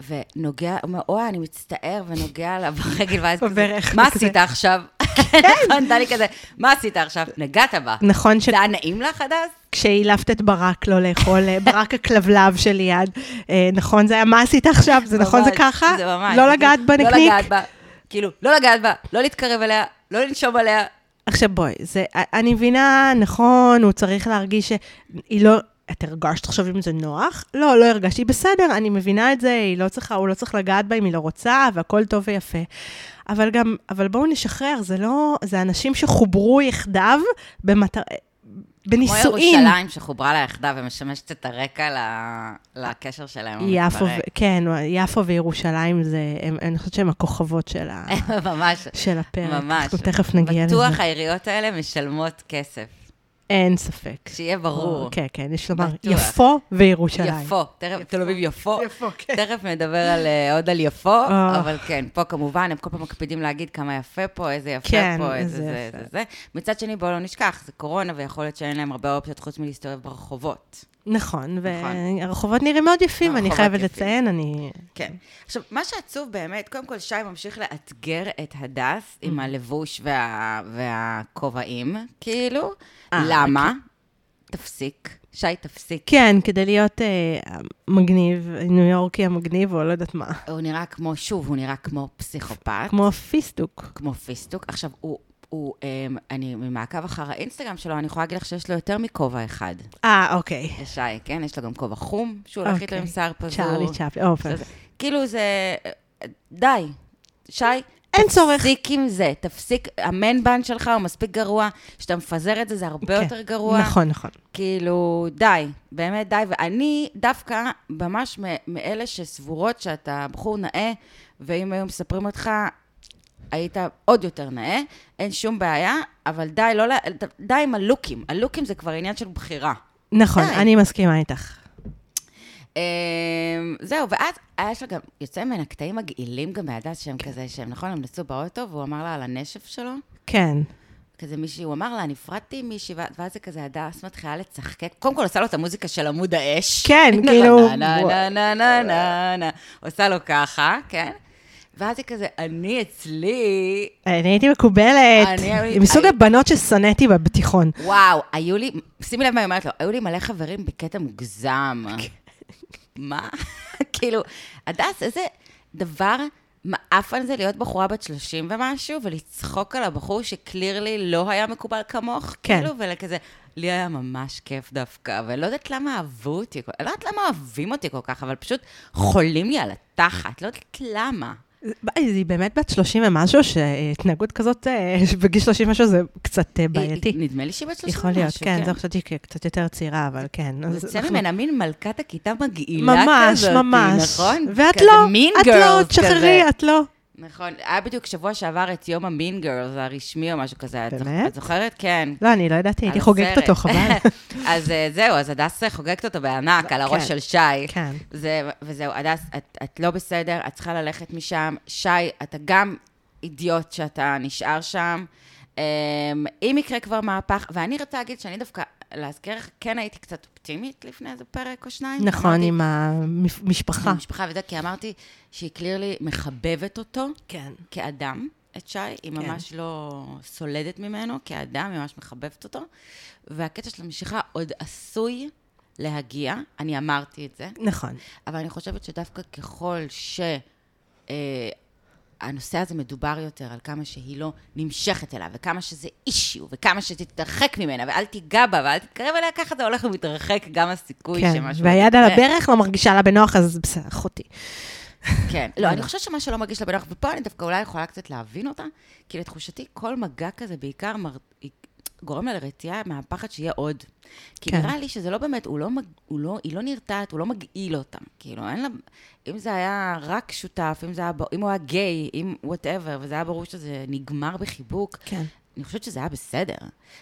Speaker 1: ונוגע, הוא אומר, אוי, אני מצטער, ונוגע עליו ברגל, ואז כזה, מה. עשית עכשיו? נכון, דני כזה, מה עשית עכשיו? נגעת בה.
Speaker 2: נכון
Speaker 1: זה היה נעים לך, הדס?
Speaker 2: שכשהילפת את ברק לא לאכול, אה, ברק הכלבלב שליד, אה, נכון, זה היה מה עשית עכשיו? זה נכון, זה ככה?
Speaker 1: זה ממש.
Speaker 2: לא לגעת
Speaker 1: כאילו, לא
Speaker 2: בנקניק?
Speaker 1: לגעת בה. כאילו, לא לגעת בה, לא להתקרב אליה, לא לנשום עליה.
Speaker 2: עכשיו בואי, זה, אני מבינה, נכון, הוא צריך להרגיש שהיא לא... את הרגשת עכשיו אם זה נוח? לא, לא הרגשתי, בסדר, אני מבינה את זה, היא לא צריכה, הוא לא צריך לגעת בה אם היא לא רוצה, והכל טוב ויפה. אבל גם, אבל בואו נשחרר, זה לא, זה אנשים שחוברו יחדיו במטר...
Speaker 1: כמו
Speaker 2: בנישואים.
Speaker 1: ירושלים שחוברה לה יחדיו ומשמשת את הרקע ל- לקשר שלהם.
Speaker 2: יפו, ו-. כן, יפו וירושלים, זה, הם, אני חושבת שהם הכוכבות של, ה,
Speaker 1: ממש,
Speaker 2: של הפרק.
Speaker 1: ממש.
Speaker 2: אנחנו תכף נגיע לזה.
Speaker 1: בטוח העיריות האלה משלמות כסף,
Speaker 2: אין ספק.
Speaker 1: שיהיה ברור.
Speaker 2: כן, כן, יש לומר. יפו וירושלים.
Speaker 1: יפו, תכף, תל אביב יפו.
Speaker 2: יפו, כן.
Speaker 1: תכף נדבר על, אה, עוד על יפו,
Speaker 2: אה.
Speaker 1: אבל כן, פה כמובן, הם כל פעם מקפידים להגיד כמה יפה פה, איזה יפה
Speaker 2: כן,
Speaker 1: פה, איזה זה. איזה זה. מצד שני, בואו לא נשכח, זה קורונה, ויכול להיות שאין להם הרבה אופציות חוץ מלהסתובב ברחובות.
Speaker 2: נכון,
Speaker 1: נכון.
Speaker 2: והרחובות נראים מאוד יפים, אני חייבת. לציין, אני...
Speaker 1: כן. עכשיו, מה שעצוב באמת, קודם כל, שי ממשיך לאתגר את הדס עם הלבוש וה- והכובעים, כאילו.
Speaker 2: אה,
Speaker 1: למה? תפסיק. שי, תפסיק.
Speaker 2: כן, כדי להיות אה, מגניב, ניו יורקי המגניב, או לא יודעת מה.
Speaker 1: הוא נראה כמו, שוב, הוא נראה כמו פסיכופת.
Speaker 2: כמו פיסטוק.
Speaker 1: כמו פיסטוק. עכשיו, הוא הוא, אמ, אני, ממעקב אחר האינסטגרם שלו, אני יכולה להגיד לך שיש לו יותר מכובע אחד.
Speaker 2: אה, אוקיי.
Speaker 1: לשי, כן? יש לו גם כובע חום, שהוא הולך איתו עם
Speaker 2: אוקיי.
Speaker 1: שיער פזור.
Speaker 2: צ'ארלי צ'פלי, אופן.
Speaker 1: שזה- כאילו זה... די. שי,
Speaker 2: אין צורך.
Speaker 1: תפסיק עם זה, תפסיק, המן בן שלך הוא מספיק גרוע, כשאתה מפזר את זה, זה הרבה
Speaker 2: כן,
Speaker 1: יותר גרוע.
Speaker 2: נכון, נכון.
Speaker 1: כאילו, די, באמת די. ואני דווקא ממש מאלה שסבורות שאתה בחור נאה, ואם היו מספרים אותך, היית עוד יותר נאה, אין שום בעיה, אבל די, לא, די עם הלוקים. הלוקים זה כבר עניין של בחירה.
Speaker 2: נכון,
Speaker 1: די.
Speaker 2: אני מסכימה איתך.
Speaker 1: אמ, זהו, ואז היה שם גם, יוצא ממנה קטעים מגעילים גם מהדס שהם כזה, שהם, נכון, הם נסעו באוטו, והוא אמר לה על הנשף שלו.
Speaker 2: כן.
Speaker 1: כזה מישהי, הוא אמר לה, נפרדתי מישהי, ואז ואז זה כזה, הדס מתחילה לצחקק. קודם כל עושה לו את המוזיקה של עמוד האש.
Speaker 2: כן, כאילו-
Speaker 1: נה נה נה נה נה נה. עושה לו ככה, כן? ואז היא כזה, אני אצלי,
Speaker 2: אני הייתי מקובלת.
Speaker 1: אני-
Speaker 2: מסוג הבנות ששנאתי בתיכון.
Speaker 1: וואו, היו לי, שימי לב מה היא אומרת לו, היו לי מלא חברים בקטע מוגזם. מה? כאילו, הדס, איזה דבר מעפן זה להיות בחורה בת 30 ומשהו, ולצחוק על הבחור שקלירלי לא היה מקובל כמוך,
Speaker 2: כן.
Speaker 1: כאילו, ולכזה, לי היה ממש כיף דווקא, ולא יודעת למה אהבו אותי, לא יודעת למה אוהבים אותי כל כך, אבל פשוט חולים לי על התחת, לא יודעת למה.
Speaker 2: היא באמת בת 30 ומשהו, שהתנהגות כזאת אה, בגיל 30 משהו זה קצת אה, בעייתי.
Speaker 1: נדמה לי שהיא בת 30
Speaker 2: יכול להיות,
Speaker 1: ומשהו,
Speaker 2: כן, זה חשבתי קצת יותר צעירה, אבל כן. אז
Speaker 1: יוצא ממנה מין מלכת הכיתה מגעילה
Speaker 2: ממש,
Speaker 1: כזאת,
Speaker 2: ממש.
Speaker 1: נכון?
Speaker 2: ואת לא, את לא, תשחררי. את לא.
Speaker 1: נכון, היה בדיוק שבוע שעבר את יום המין גרלס הרשמי או משהו כזה.
Speaker 2: באמת?
Speaker 1: את זוכרת? כן.
Speaker 2: לא, אני לא ידעתי, הייתי חוגגת. אותו, חבל.
Speaker 1: אז אה, זהו, אז הדס חוגגת אותו בענק על הראש
Speaker 2: כן.
Speaker 1: של שי.
Speaker 2: כן.
Speaker 1: זה, וזהו, הדס, את, את לא בסדר, את צריכה ללכת משם. שי, אתה גם אידיוט שאתה נשאר שם. אמ, אם יקרה כבר מהפך, ואני רוצה להגיד שאני דווקא, להזכיר לך, כן הייתי קצת אופטימית לפני איזה פרק או שניים.
Speaker 2: נכון,
Speaker 1: אמרתי,
Speaker 2: עם המשפחה.
Speaker 1: המשפחה וזה, כי אמרתי שהיא קלירלי מחבבת אותו
Speaker 2: כן.
Speaker 1: כאדם, את שי, היא
Speaker 2: כן.
Speaker 1: ממש לא סולדת ממנו כאדם, היא ממש מחבבת אותו. והקטע של המשיכה עוד עשוי להגיע, אני אמרתי את זה,
Speaker 2: נכון.
Speaker 1: אבל אני חושבת שדווקא ככל ש... אה, הנושא הזה מדובר יותר על כמה שהיא לא נמשכת אליו, וכמה שזה אישיו, וכמה שתתרחק ממנה, ואל תיגע בה, ואל תתקרב אליה, ככה זה הולך ומתרחק גם הסיכוי
Speaker 2: כן,
Speaker 1: שמשהו...
Speaker 2: והיד על. הברך לא מרגישה לה בנוח, אז בסדר, אחותי.
Speaker 1: כן. לא, אני חושבת שמה שלא מרגיש לה בנוח, ופה אני דווקא אולי יכולה קצת להבין אותה, כי לתחושתי כל מגע כזה בעיקר מר... גורם לה לרתיעה מהפחד שיהיה עוד. כי
Speaker 2: כן.
Speaker 1: נראה לי שזה לא באמת, הוא לא. הוא לא, היא לא נרתעת, הוא לא מגעיל אותה. כאילו, אין לה... אם זה היה רק שותף, אם, זה היה... אם הוא היה גיי, אם וואטאבר, וזה היה ברור שזה נגמר בחיבוק,
Speaker 2: כן.
Speaker 1: אני חושבת שזה היה בסדר.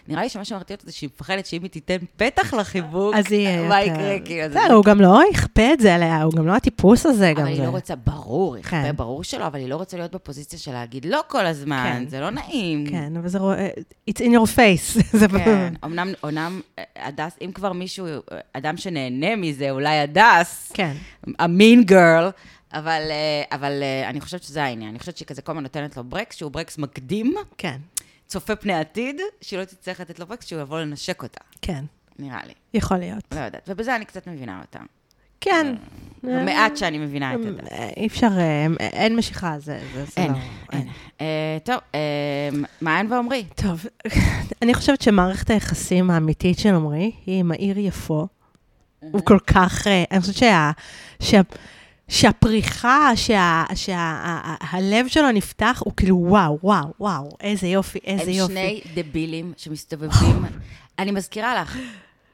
Speaker 1: נראה לי שמה שמרתיע אותה זה שהיא מפחדת שאם היא תיתן פתח לחיבוק,
Speaker 2: אז היא...
Speaker 1: מה יקרה? כאילו, זה-
Speaker 2: זהו, הוא גם לא יכפה את זה עליה, הוא גם לא הטיפוס הזה, גם
Speaker 1: אבל היא
Speaker 2: זה.
Speaker 1: לא רוצה, ברור, יכפה,
Speaker 2: כן.
Speaker 1: ברור שלא, אבל היא לא רוצה להיות בפוזיציה של להגיד לא כל הזמן,
Speaker 2: כן.
Speaker 1: זה לא נעים.
Speaker 2: כן, אבל זה רואה... It's in your face. זה
Speaker 1: כן, אמנם, אמנם, אה, הדס, אם כבר מישהו, אה, אדם שנהנה מזה, אולי הדס,
Speaker 2: כן.
Speaker 1: ה-mean girl, אבל, אה, אבל אה, אני חושבת שזה העניין. אני חושבת שהיא כזה כל הזמן נותנת לו ברקס, שהוא ברקס מקדים,
Speaker 2: כן.
Speaker 1: צופה פני עתיד, שהיא לא תצטרך לתת לו ברקס, שהוא יבוא לנשק אותה,
Speaker 2: כן.
Speaker 1: נראה לי.
Speaker 2: יכול להיות.
Speaker 1: לא יודעת. ובזה אני קצת מבינה אותה.
Speaker 2: כן.
Speaker 1: מעט שאני מבינה את הדס.
Speaker 2: אה, אי אפשר, אה, אין משיכה, זה זה- זה
Speaker 1: אין,
Speaker 2: לא...
Speaker 1: אין. אה, טוב, אה, מעיין ועמרי.
Speaker 2: טוב, אני חושבת שמערכת היחסים האמיתית של עמרי היא עם העיר יפו. הוא כל כך, אה, אני חושבת שה... שה שהפריחה, שהלב שה, שלו נפתח, הוא כאילו וואו, וואו, וואו, איזה יופי, איזה
Speaker 1: הם
Speaker 2: יופי.
Speaker 1: שני דבילים שמסתובבים. אני מזכירה לך,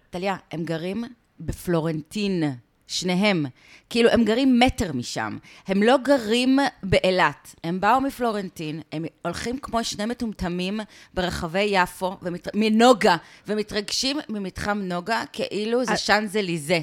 Speaker 1: טליה, הם גרים בפלורנטין, שניהם. כאילו, הם גרים מטר משם. הם לא גרים באילת. הם באו מפלורנטין, הם הולכים כמו שני מטומטמים ברחבי יפו, ומת... מנוגה, ומתרגשים ממתחם נוגה כאילו זה שאנזליזה.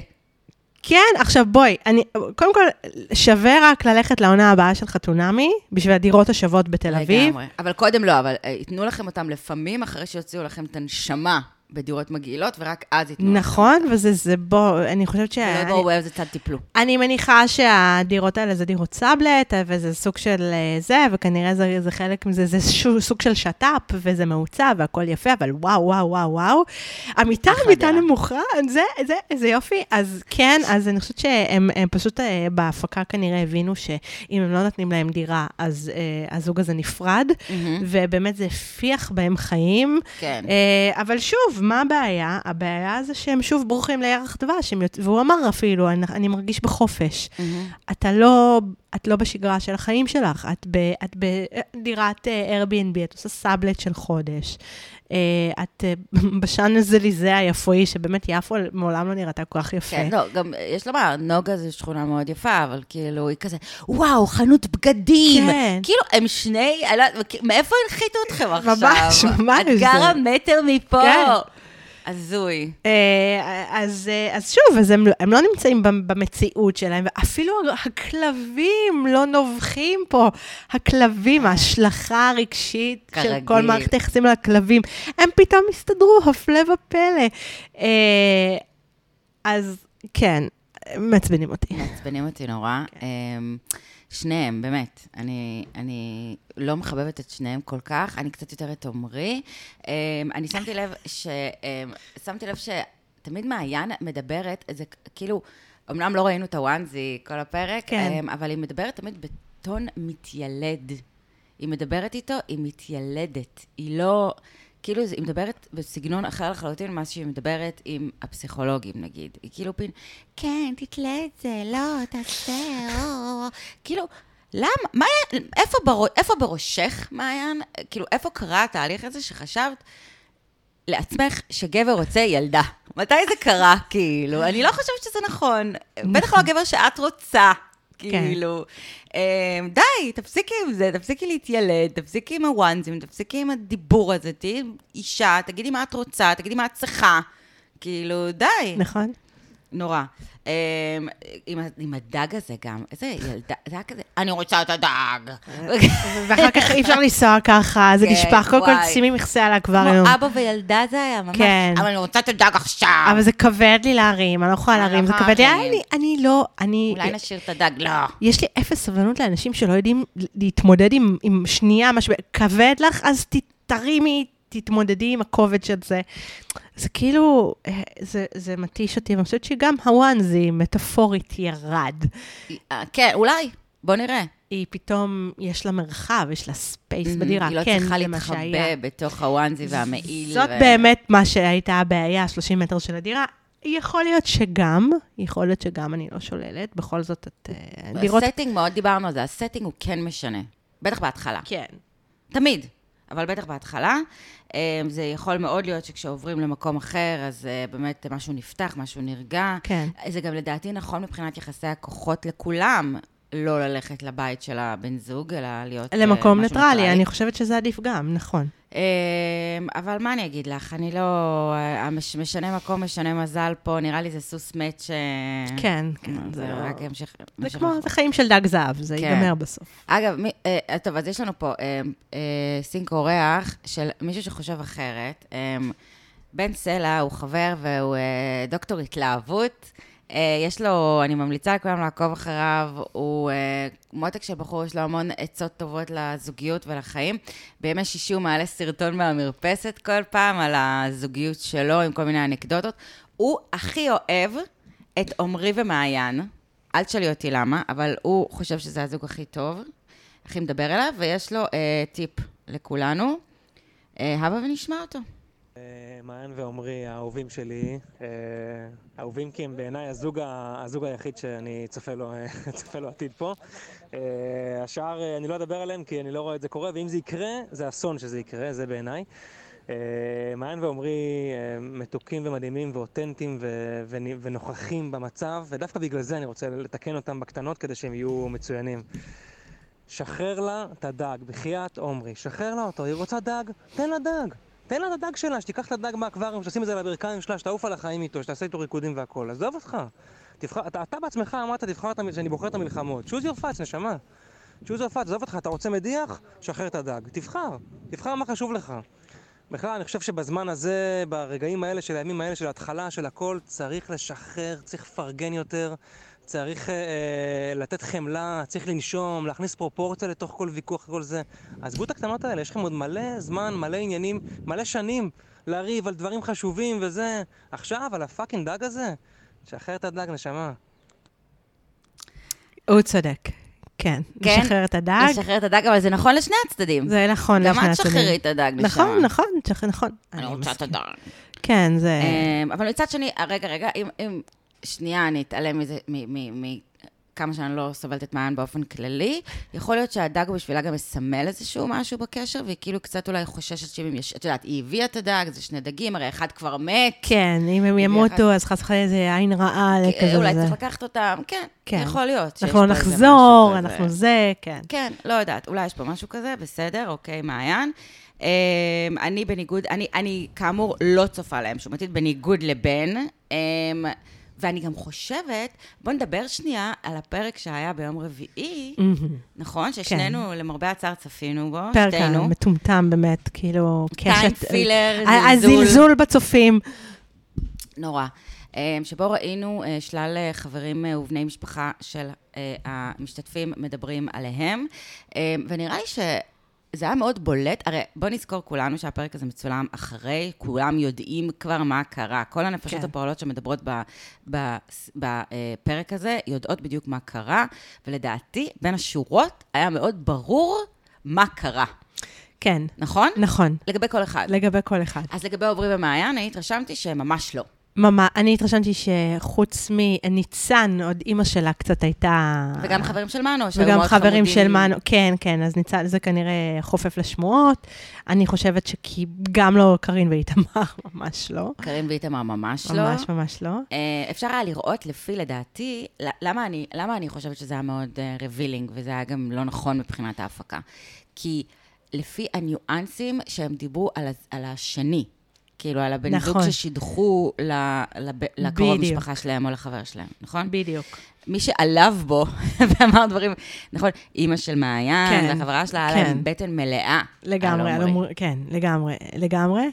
Speaker 2: כן, עכשיו בואי, אני, קודם כל, שווה רק ללכת לעונה הבאה של חתונמי, בשביל הדירות השוות בתל אביב.
Speaker 1: לגמרי. אבל קודם לא, אבל אה, ייתנו לכם אותם לפעמים, אחרי שיוציאו לכם את הנשמה בדירות מגעילות, ורק אז ייתנו.
Speaker 2: נכון, וזה, זה בוא, אני חושבת ש...
Speaker 1: ולא ברור באיזה צד טיפלו.
Speaker 2: אני מניחה שהדירות האלה זה דירות סאבלט, וזה סוג של אה, זה, וכנראה זה, זה חלק מזה, זה שו, סוג של שת"פ, וזה מעוצב, והכל יפה, אבל וואו, וואו, וואו, וואו. המיטה, המיטה. נמוכה, זה, זה, זה יופי. אז כן, אז אני חושבת שהם הם פשוט אה, בהפקה כנראה הבינו שאם הם לא נותנים להם דירה, אז אה, הזוג הזה נפרד,
Speaker 1: מהמם.
Speaker 2: ובאמת זה הפיח בהם חיים.
Speaker 1: כן.
Speaker 2: אה, אבל שוב, מה הבעיה? הבעיה זה שהם שוב בורחים לירח דבש, יוצ- והוא אמר אפילו, אני, אני מרגיש בחופש.
Speaker 1: מהמם.
Speaker 2: אתה לא, את לא בשגרה של החיים שלך, את, ב, את בדירת אה, Airbnb, את עושה סאבלט של חודש. אה, את אה, בשאן הזליזה היפואי, שבאמת יפו מעולם לא נראתה כל כך יפה.
Speaker 1: כן, לא, גם יש לומר, נוגה זו שכונה מאוד יפה, אבל כאילו, היא כזה, וואו, חנות בגדים.
Speaker 2: כן.
Speaker 1: כאילו, הם שני, לא מאיפה הנחיתו אתכם עכשיו?
Speaker 2: ממש, ממש,
Speaker 1: את גרה
Speaker 2: זה-
Speaker 1: מטר מפה.
Speaker 2: כן.
Speaker 1: הזוי.
Speaker 2: אה, אז, אה, אז שוב, אז הם, הם לא נמצאים במ- במציאות שלהם, ואפילו הכלבים לא נובחים פה. הכלבים, ההשלכה הרגשית של
Speaker 1: כרגיל.
Speaker 2: כל מערכת היחסים על הכלבים, הם פתאום הסתדרו, הפלא ופלא. אה, אז כן, מעצבנים אותי.
Speaker 1: מעצבנים אותי נורא. אמ, שניהם, באמת. אני, אני לא מחבבת את שניהם כל כך, אני קצת יותר את עמרי. אמ, אני שמתי לב ש... אמ, שמתי לב שתמיד מעיין מדברת, זה כאילו, אמנם לא ראינו את הוואנזי כל הפרק,
Speaker 2: כן.
Speaker 1: אמ, אבל היא מדברת תמיד בטון מתיילד. היא מדברת איתו, היא מתיילדת. היא לא... כאילו, היא מדברת בסגנון אחר לחלוטין ממה שהיא מדברת עם הפסיכולוגים, נגיד. היא כאילו פין, כן, תתלה את זה, לא, תעשה, או, או, או." כאילו, למה, מה, איפה, ברו, איפה בראשך, מעיין, כאילו, איפה קרה התהליך הזה שחשבת לעצמך שגבר רוצה ילדה? מתי זה קרה, כאילו? אני לא חושבת שזה נכון. בטח לא הגבר שאת רוצה. כאילו, אמ, די, תפסיקי עם זה, תפסיקי להתיילד, תפסיקי עם הוואנזים, תפסיקי עם הדיבור הזה, תהיי אישה, תגידי מה את רוצה, תגידי מה את צריכה. כאילו, די.
Speaker 2: נכון?
Speaker 1: נורא. אמ, עם, עם הדג הזה גם, איזה ילדה, זה היה כזה, אני רוצה את הדג.
Speaker 2: ואחר כך אי אפשר לנסוע ככה, זה
Speaker 1: כן,
Speaker 2: נשפך. קודם כל. שימי מכסה על האקווריום.
Speaker 1: כמו אבא וילדה זה היה ממש,
Speaker 2: כן.
Speaker 1: אבל אני רוצה את הדג עכשיו.
Speaker 2: אבל זה כבד לי להרים, אני לא יכולה
Speaker 1: לא
Speaker 2: להרים, זה
Speaker 1: יכולה
Speaker 2: כבד לי.
Speaker 1: להרים.
Speaker 2: אני, אני לא, אני...
Speaker 1: אולי נשאיר את הדג, לא.
Speaker 2: יש לי אפס סבלנות לאנשים שלא יודעים להתמודד עם, שנייה, משהו, כבד לך, אז תרימי, תתמודדי עם הכובד של זה. זה כאילו, אה, זה, זה מתיש אותי, ואני חושבת שגם ה onesie, מטאפורית, ירד.
Speaker 1: אה, כן, אולי, בוא נראה.
Speaker 2: היא פתאום, יש לה מרחב, יש לה space
Speaker 1: Mhm,
Speaker 2: בדירה.
Speaker 1: היא לא
Speaker 2: כן,
Speaker 1: צריכה
Speaker 2: מה שהיה.
Speaker 1: להתחבא בתוך ה onesie והמעיל.
Speaker 2: זאת
Speaker 1: ו-
Speaker 2: באמת מה שהייתה הבעיה, 30 מטר של הדירה. יכול להיות שגם, יכול להיות שגם אני לא שוללת, בכל זאת את... אה, דירות...
Speaker 1: ה setting, מאוד דיברנו על זה, ה setting הוא כן משנה. בטח בהתחלה.
Speaker 2: כן.
Speaker 1: תמיד, אבל בטח בהתחלה. אה, זה יכול מאוד להיות שכשעוברים למקום אחר, אז אה, באמת משהו נפתח, משהו נרגע.
Speaker 2: כן.
Speaker 1: זה גם לדעתי נכון מבחינת יחסי הכוחות לכולם, לא ללכת לבית של הבן זוג, אלא להיות אה,
Speaker 2: למקום ניטרלי, אני חושבת שזה עדיף גם, נכון.
Speaker 1: אה, אבל מה אני אגיד לך, אני לא... משנה מקום, משנה מזל פה, נראה לי זה סוס מת ש...
Speaker 2: כן, כן,
Speaker 1: זה
Speaker 2: זה
Speaker 1: רק ימשיך...
Speaker 2: זה כמו. זה חיים של דג זהב, זה
Speaker 1: כן.
Speaker 2: ייגמר בסוף.
Speaker 1: אגב, אה, טוב, אז יש לנו פה אה, אה, סינק אורח של מישהו שחושב אחרת. אה, בן סלע הוא חבר והוא אה, דוקטור התלהבות. אה, יש לו, אני ממליצה לכולם לעקוב אחריו, הוא אה, מותק של בחור, יש לו המון עצות טובות לזוגיות ולחיים. בימי שישי הוא מעלה סרטון מהמרפסת כל פעם על הזוגיות שלו, עם כל מיני אנקדוטות. הוא הכי אוהב את עמרי ומעיין. אל תשאלי אותי למה, אבל הוא חושב שזה הזוג הכי טוב, הכי מדבר אליו, ויש לו אה, טיפ לכולנו. אה, הבה ונשמע אותו.
Speaker 3: מעיין ועמרי האהובים שלי, אה, אהובים כי הם בעיניי הזוג, הזוג היחיד שאני צופה לו, אה, צופה לו עתיד פה. אה, השאר אני לא אדבר עליהם כי אני לא רואה את זה קורה, ואם זה יקרה, זה אסון שזה יקרה, זה בעיניי. מעיין ועמרי אה, מתוקים ומדהימים ואותנטיים ו- ונ- ונוכחים במצב, ודווקא בגלל זה אני רוצה לתקן אותם בקטנות כדי שהם יהיו מצוינים. שחרר לה את הדג, בחייאת עומרי, שחרר לה אותו, היא רוצה דג, תן לה דג. תן לה את הדג שלה, שתיקח את הדג מהאקווריום, שתשים את זה על הברכיים שלה, שתעוף על החיים איתו, שתעשה איתו ריקודים והכל. עזוב אותך. תבחר, אתה, אתה בעצמך אמרת, תבחר את המ... שאני בוחר את המלחמות. choose your fights, נשמה. choose your fights, עזוב אותך, אתה רוצה מדיח? שחרר את הדג. תבחר. תבחר מה חשוב לך. בכלל, אני חושב שבזמן הזה, ברגעים האלה של הימים האלה של ההתחלה של הכל, צריך לשחרר, צריך לפרגן יותר, צריך אה, לתת חמלה, צריך לנשום, להכניס פרופורציה לתוך כל ויכוח וכל זה. עזבו את הקטנות האלה, יש לכם עוד מלא זמן, מלא עניינים, מלא שנים לריב על דברים חשובים וזה. עכשיו, על הפאקינג דג הזה, שחרר את הדג, נשמה.
Speaker 2: הוא צודק. כן,
Speaker 1: כן?
Speaker 2: לשחרר את הדג.
Speaker 1: לשחרר את הדג, אבל זה נכון לשני הצדדים.
Speaker 2: זה נכון
Speaker 1: גם
Speaker 2: לשני
Speaker 1: את
Speaker 2: הצדדים.
Speaker 1: שחררי את הדג, נשמה.
Speaker 2: נכון, נכון, שחרר, נכון.
Speaker 1: אני רוצה את. הדג.
Speaker 2: כן, זה...
Speaker 1: אמ, אבל מצד שני, אה, רגע, רגע, אם, אם שנייה אני אתעלם מזה, מכמה שאני לא סובלת את מעיין באופן כללי, יכול להיות שהדג בשבילה גם מסמל איזשהו משהו בקשר, והיא כאילו קצת אולי חוששת שאם יש, את יודעת, היא הביאה את הדג, זה שני דגים, הרי אחד כבר מת.
Speaker 2: כן, אם הם ימותו, אז חס וחלילה איזה עין רעה
Speaker 1: אה,
Speaker 2: כזה
Speaker 1: אולי. צריך לקחת אותם, כן,
Speaker 2: כן.
Speaker 1: יכול להיות.
Speaker 2: אנחנו נחזור,
Speaker 1: משהו כזה.
Speaker 2: אנחנו זה, כן.
Speaker 1: כן, לא יודעת, אולי יש פה משהו כזה, בסדר, אוקיי, מעיין. Um, אני בניגוד, אני, אני כאמור לא צופה להם שום עתיד, בניגוד לבן, um, ואני גם חושבת, בוא נדבר שנייה על הפרק שהיה ביום רביעי. נכון? ששנינו, למרבה הצער, צפינו בו,
Speaker 2: כן. פרק
Speaker 1: שתינו.
Speaker 2: המטומטם באמת, כאילו,
Speaker 1: טיים
Speaker 2: קשת...
Speaker 1: פילר,
Speaker 2: ה-
Speaker 1: זלזול.
Speaker 2: הזלזול בצופים.
Speaker 1: נורא. אה, שבו ראינו אה, שלל אה, חברים ובני משפחה של המשתתפים מדברים עליהם, אה, ונראה לי שזה היה מאוד בולט, הרי בוא נזכור כולנו שהפרק הזה מצולם אחרי, כולם יודעים כבר מה קרה. כל הנפשות
Speaker 2: כן.
Speaker 1: הפועלות שמדברות בפרק הזה יודעות בדיוק מה קרה, ולדעתי, בין השורות היה מאוד ברור מה קרה,
Speaker 2: כן,
Speaker 1: נכון?
Speaker 2: נכון,
Speaker 1: לגבי כל אחד.
Speaker 2: לגבי כל אחד.
Speaker 1: אז לגבי עוברי ומעיין, אני התרשמתי שממש לא.
Speaker 2: ממש, אני התרשמתי שחוץ מניצן, עוד אימא שלה קצת הייתה...
Speaker 1: וגם חברים של מנו, שהיו
Speaker 2: וגם
Speaker 1: מאוד
Speaker 2: חברים
Speaker 1: חמודים.
Speaker 2: של מנו, כן, כן, אז ניצן, זה כנראה חופף לשמועות. אני חושבת שכי גם לא קארין ואיתמר, ממש לא.
Speaker 1: קארין ואיתמר ממש לא.
Speaker 2: ממש ממש לא.
Speaker 1: אה, אפשר היה לראות, לפי לדעתי, למה אני, למה אני חושבת שזה היה מאוד revealing, וזה היה גם לא נכון מבחינת ההפקה? כי לפי הניואנסים שהם דיברו על, על השני, כאילו על הבן זוג
Speaker 2: נכון.
Speaker 1: ששידכו ל, לב, לקרוב
Speaker 2: בדיוק.
Speaker 1: משפחה שלהם או לחבר שלהם, נכון?
Speaker 2: בדיוק.
Speaker 1: מי שעלב בו ואמר דברים, נכון, אימא של מעיין,
Speaker 2: כן,
Speaker 1: והחברה שלה, היה
Speaker 2: כן.
Speaker 1: להם בטן מלאה.
Speaker 2: לגמרי,
Speaker 1: על עומרי.
Speaker 2: כן, לגמרי, לגמרי.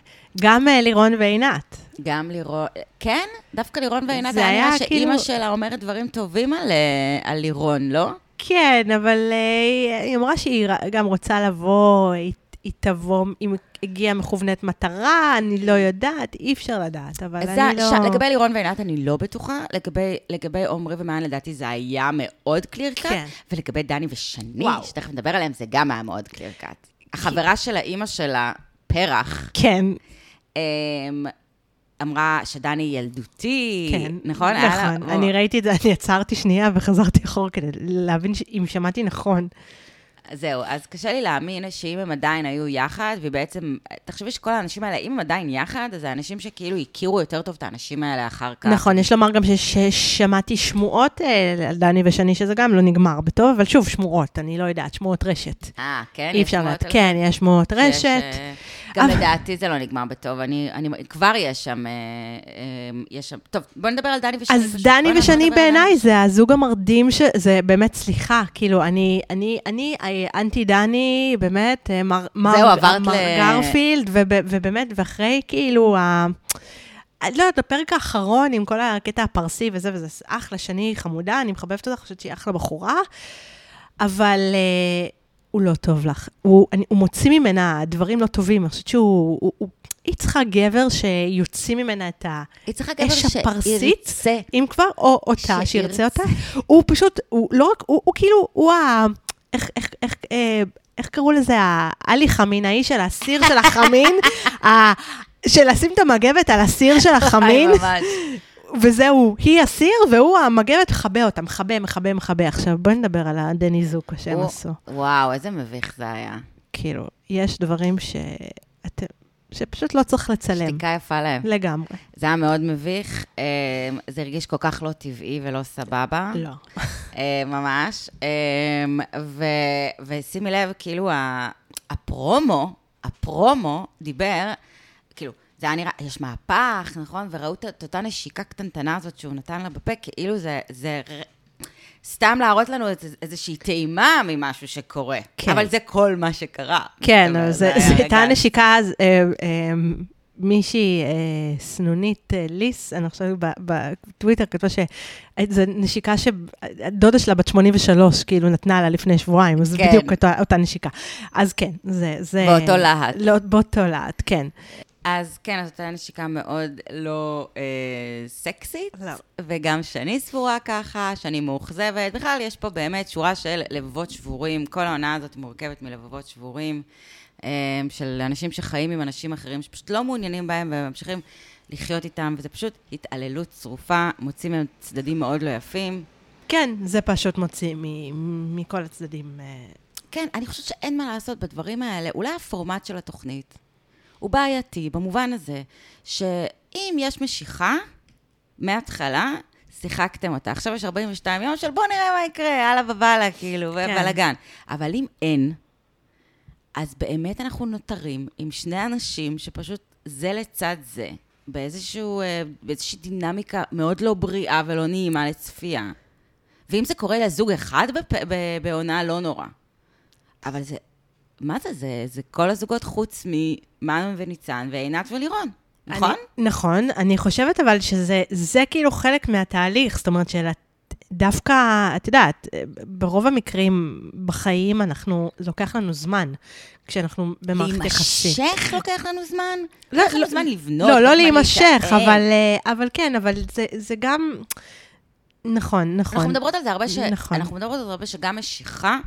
Speaker 2: גם אה, לירון ועינת.
Speaker 1: גם לירון, כן? דווקא לירון ועינת,
Speaker 2: זה
Speaker 1: היה
Speaker 2: היה
Speaker 1: נראה שאימא
Speaker 2: כאילו-
Speaker 1: שלה אומרת דברים טובים על, אה, על לירון, לא?
Speaker 2: כן, אבל אה, היא אמרה שהיא גם רוצה לבוא, היא, היא תבוא, אם הגיעה מכוונת מטרה, אני לא יודעת, אי אפשר לדעת, אבל אני לא...
Speaker 1: ש... לגבי לירון ועינת אני לא בטוחה, לגבי, לגבי עומרי ומעיין לדעתי זה היה מאוד קליר קאט,
Speaker 2: כן.
Speaker 1: ולגבי דני ושני,
Speaker 2: וואו.
Speaker 1: שתכף נדבר עליהם, זה גם היה מאוד קליר קאט. החברה של האימא שלה, פרח,
Speaker 2: כן,
Speaker 1: אמ, אמרה שדני ילדותי,
Speaker 2: כן.
Speaker 1: נכון?
Speaker 2: נכון. אני ראיתי את זה, אני עצרתי שנייה וחזרתי אחורה כדי להבין אם שמעתי נכון.
Speaker 1: זהו, אז קשה לי להאמין שאם הם עדיין היו יחד, ובעצם, תחשבי שכל האנשים האלה, אם הם עדיין יחד, אז זה אנשים שכאילו הכירו יותר טוב את האנשים האלה אחר כך.
Speaker 2: נכון, יש לומר גם ששמעתי שמועות אה, על דני ושני, שזה גם לא נגמר בטוב, אבל שוב, שמועות, אני לא יודעת, שמועות רשת.
Speaker 1: אה, כן?
Speaker 2: אי אפשר
Speaker 1: שמועות
Speaker 2: לדעת, כן, יש שמועות רשת.
Speaker 1: אה, גם לדעתי זה לא נגמר בטוב, אני, אני, כבר יש שם, אה, יש שם, טוב, בוא נדבר על דני ושני.
Speaker 2: אז
Speaker 1: פשוט.
Speaker 2: דני ושני. בעיניי זה הזוג המרדים. זה באמת, סליחה, כאילו, אני, אני, אני, אנטי דני, באמת, אה, מר, מר,
Speaker 1: זהו, עברת
Speaker 2: מר
Speaker 1: ל-
Speaker 2: גרפילד, וב, ובאמת, ואחרי, כאילו, ה... אני לא יודעת, בפרק האחרון, עם כל הקטע הפרסי וזה, וזה אחלה, שני חמודה, אני מחבבת אותך, חושבת שהיא אחלה בחורה, אבל אה, הוא לא טוב לך. הוא, אני, הוא מוציא ממנה דברים לא טובים, אני חושבת שהוא... הוא, הוא, היא צריכה גבר שיוציא ממנה את ה...
Speaker 1: היא צריכה גבר
Speaker 2: אש הפרסית?
Speaker 1: שירצה.
Speaker 2: אם כבר, או אותה,
Speaker 1: שירצה.
Speaker 2: שירצה אותה. הוא פשוט, הוא לא רק, הוא, הוא כאילו, הוא ה... איך, איך, איך, אה, איך קראו לזה? העלי חמינאי של הסיר של החמין? ה- של לשים את המגבת על הסיר של החמין. וזהו, היא הסיר והוא המגבת מכבה אותה, מכבה, מכבה, מכבה. עכשיו, בואי נדבר על הדני זוקו שהם עשו.
Speaker 1: וואו, איזה מביך זה היה.
Speaker 2: כאילו, יש דברים שאתם, שפשוט לא צריך לצלם.
Speaker 1: שתיקה יפה להם.
Speaker 2: לגמרי.
Speaker 1: זה היה מאוד מביך, אה, זה הרגיש כל כך לא טבעי ולא סבבה.
Speaker 2: לא.
Speaker 1: אה, ממש. אה, ו- ושימי לב, כאילו, הפרומו, הפרומו דיבר, כאילו, זה היה נראה, יש מהפך, נכון? וראו את אותה נשיקה קטנטנה הזאת שהוא נתן לה בפה, כאילו זה, זה, סתם להראות לנו איז- איזושהי טעימה ממשהו שקורה.
Speaker 2: כן.
Speaker 1: אבל זה כל מה שקרה.
Speaker 2: כן,
Speaker 1: רגע-
Speaker 2: הייתה נשיקה, אז, אה, אה, מישהי אה, סנונית אה, ליס, אני חושבת בטוויטר כתבה שזו נשיקה שהדודה שלה בת 83, כאילו נתנה לה לפני שבועיים, אז
Speaker 1: כן.
Speaker 2: בדיוק אותה, אותה נשיקה. אז כן, זה... זה
Speaker 1: באותו להט.
Speaker 2: לא, באותו להט, כן.
Speaker 1: אז כן, אז הייתה נשיקה מאוד לא אה, סקסית,
Speaker 2: לא.
Speaker 1: וגם שאני סבורה ככה, שאני מאוכזבת. בכלל, יש פה באמת שורה של לבבות שבורים. כל העונה הזאת מורכבת מלבבות שבורים, אה, של אנשים שחיים עם אנשים אחרים, שפשוט לא מעוניינים בהם וממשיכים לחיות איתם, וזה פשוט התעללות צרופה, מוצאים מהם צדדים מאוד לא יפים.
Speaker 2: כן, זה פשוט מוציא מ- מכל הצדדים. אה,
Speaker 1: כן, אני חושבת שאין מה לעשות בדברים האלה. אולי הפורמט של התוכנית הוא בעייתי במובן הזה, שאם יש משיכה, מההתחלה, שיחקתם אותה. עכשיו יש 42 יום של בוא נראה מה יקרה, אללה בבאללה, כאילו,
Speaker 2: כן.
Speaker 1: ובלאגן. אבל אם אין, אז באמת אנחנו נותרים עם שני אנשים שפשוט זה לצד זה, באיזשהו, אה, באיזושהי דינמיקה מאוד לא בריאה ולא נעימה לצפייה. ואם זה קורה לזוג אחד בעונה, לא נורא. אבל זה, מה זה? זה, זה כל הזוגות חוץ ממנו וניצן ועינת ולירון, נכון?
Speaker 2: אני, נכון, אני חושבת אבל שזה זה כאילו חלק מהתהליך, זאת אומרת של... דווקא, את יודעת, ברוב המקרים בחיים אנחנו, לוקח לנו זמן, כשאנחנו במערכת יחסים.
Speaker 1: להימשך לוקח לנו זמן?
Speaker 2: לא,
Speaker 1: לוקח לנו
Speaker 2: לא,
Speaker 1: זמן לבנות.
Speaker 2: לא, לא להימשך. אבל, אה, אבל כן, אבל זה, זה גם... נכון, נכון.
Speaker 1: אנחנו מדברות על זה הרבה, ש...
Speaker 2: נכון.
Speaker 1: אנחנו מדברות על זה הרבה שגם משיכה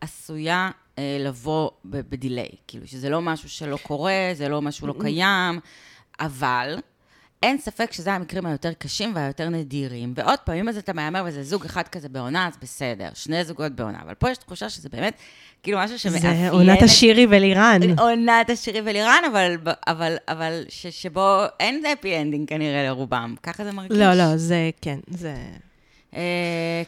Speaker 1: עשויה לבוא ב- בדיליי. כאילו, שזה לא משהו שלא קורה, זה לא משהו לא קיים, אבל אין ספק שזה המקרים היותר קשים והיותר נדירים. ועוד פעם, אם אז אתה מהמר וזה זוג אחד כזה בעונה, אז בסדר, שני זוגות בעונה. אבל פה יש תחושה שזה באמת, כאילו, משהו שמאפיין...
Speaker 2: זה עונת השירי ולירן.
Speaker 1: עונת השירי ולירן, אבל, אבל, אבל ש, שבו אין happy ending כנראה לרובם. ככה זה מרגיש.
Speaker 2: לא, לא, זה, כן, זה...
Speaker 1: אה,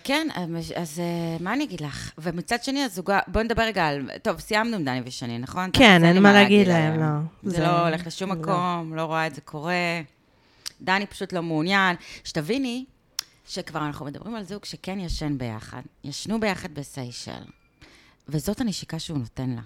Speaker 1: כן, אז- אה, מה אני אגיד לך? ומצד שני, הזוגה, בואי נדבר רגע על... טוב, סיימנו עם דני ושני, נכון?
Speaker 2: כן, אין מה להגיד להם, לא.
Speaker 1: זה
Speaker 2: זה-
Speaker 1: לא הולך לשום
Speaker 2: לא.
Speaker 1: מקום, לא רואה את זה קורה. דני פשוט לא מעוניין. שתביני שכבר אנחנו מדברים על זוג שכן ישן ביחד. ישנו ביחד בסיישל, וזאת הנשיקה שהוא נותן לה.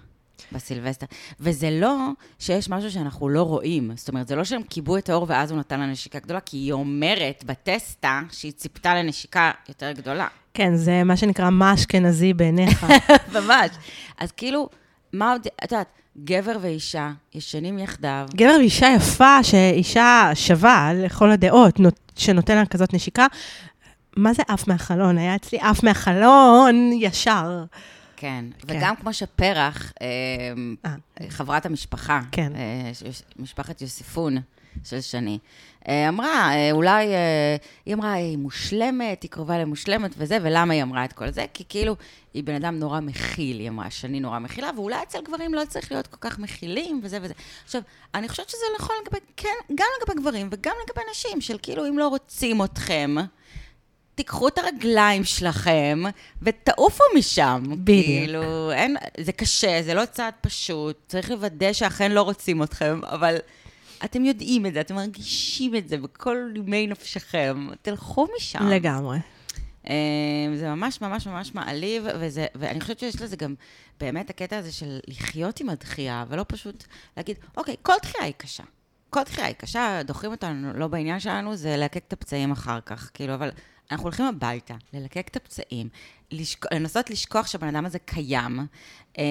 Speaker 1: בסילבסטר. וזה לא שיש משהו שאנחנו לא רואים. זאת אומרת, זה לא שהם כיבו את האור ואז הוא נתן לה נשיקה גדולה, כי היא אומרת בטסטה שהיא ציפתה לנשיקה יותר גדולה.
Speaker 2: כן, זה מה שנקרא מה אשכנזי בעיניך.
Speaker 1: ממש. אז כאילו, מה עוד, את יודעת, גבר ואישה ישנים יחדיו.
Speaker 2: גבר ואישה יפה, שאישה שווה לכל הדעות, נות- שנותן לה כזאת נשיקה, מה זה עף מהחלון? היה אצלי עף מהחלון ישר.
Speaker 1: כן,
Speaker 2: כן.
Speaker 1: וגם כמו שפרח, אה,
Speaker 2: אה.
Speaker 1: חברת המשפחה,
Speaker 2: כן.
Speaker 1: אה, משפחת יוסיפון של שני, אה, אמרה, אה, אולי, אה, היא אמרה, היא מושלמת, היא קרובה למושלמת וזה, ולמה היא אמרה את כל זה? כי כאילו, היא בן אדם נורא מכיל, היא אמרה, שני נורא מכילה, ואולי אצל גברים לא צריך להיות כל כך מכילים וזה וזה. עכשיו, אני חושבת שזה נכון לגבי, כן, גם לגבי גברים וגם לגבי נשים, של כאילו, אם לא רוצים אתכם, תיקחו את הרגליים שלכם ותעופו משם.
Speaker 2: בדיוק.
Speaker 1: כאילו, אין, זה קשה, זה לא צעד פשוט, צריך לוודא שאכן לא רוצים אתכם, אבל אתם יודעים את זה, אתם מרגישים את זה בכל נימי נפשכם, תלכו משם.
Speaker 2: לגמרי.
Speaker 1: אה, זה ממש ממש ממש מעליב, וזה, ואני חושבת שיש לזה גם באמת הקטע הזה של לחיות עם הדחייה, ולא פשוט להגיד, אוקיי, כל דחייה היא קשה. כל דחייה היא קשה, דוחים אותנו לא בעניין שלנו, זה ללקק את הפצעים אחר כך, כאילו, אבל אנחנו הולכים הביתה, ללקק את הפצעים, לשכ... לנסות לשכוח שהבן אדם הזה קיים. אה,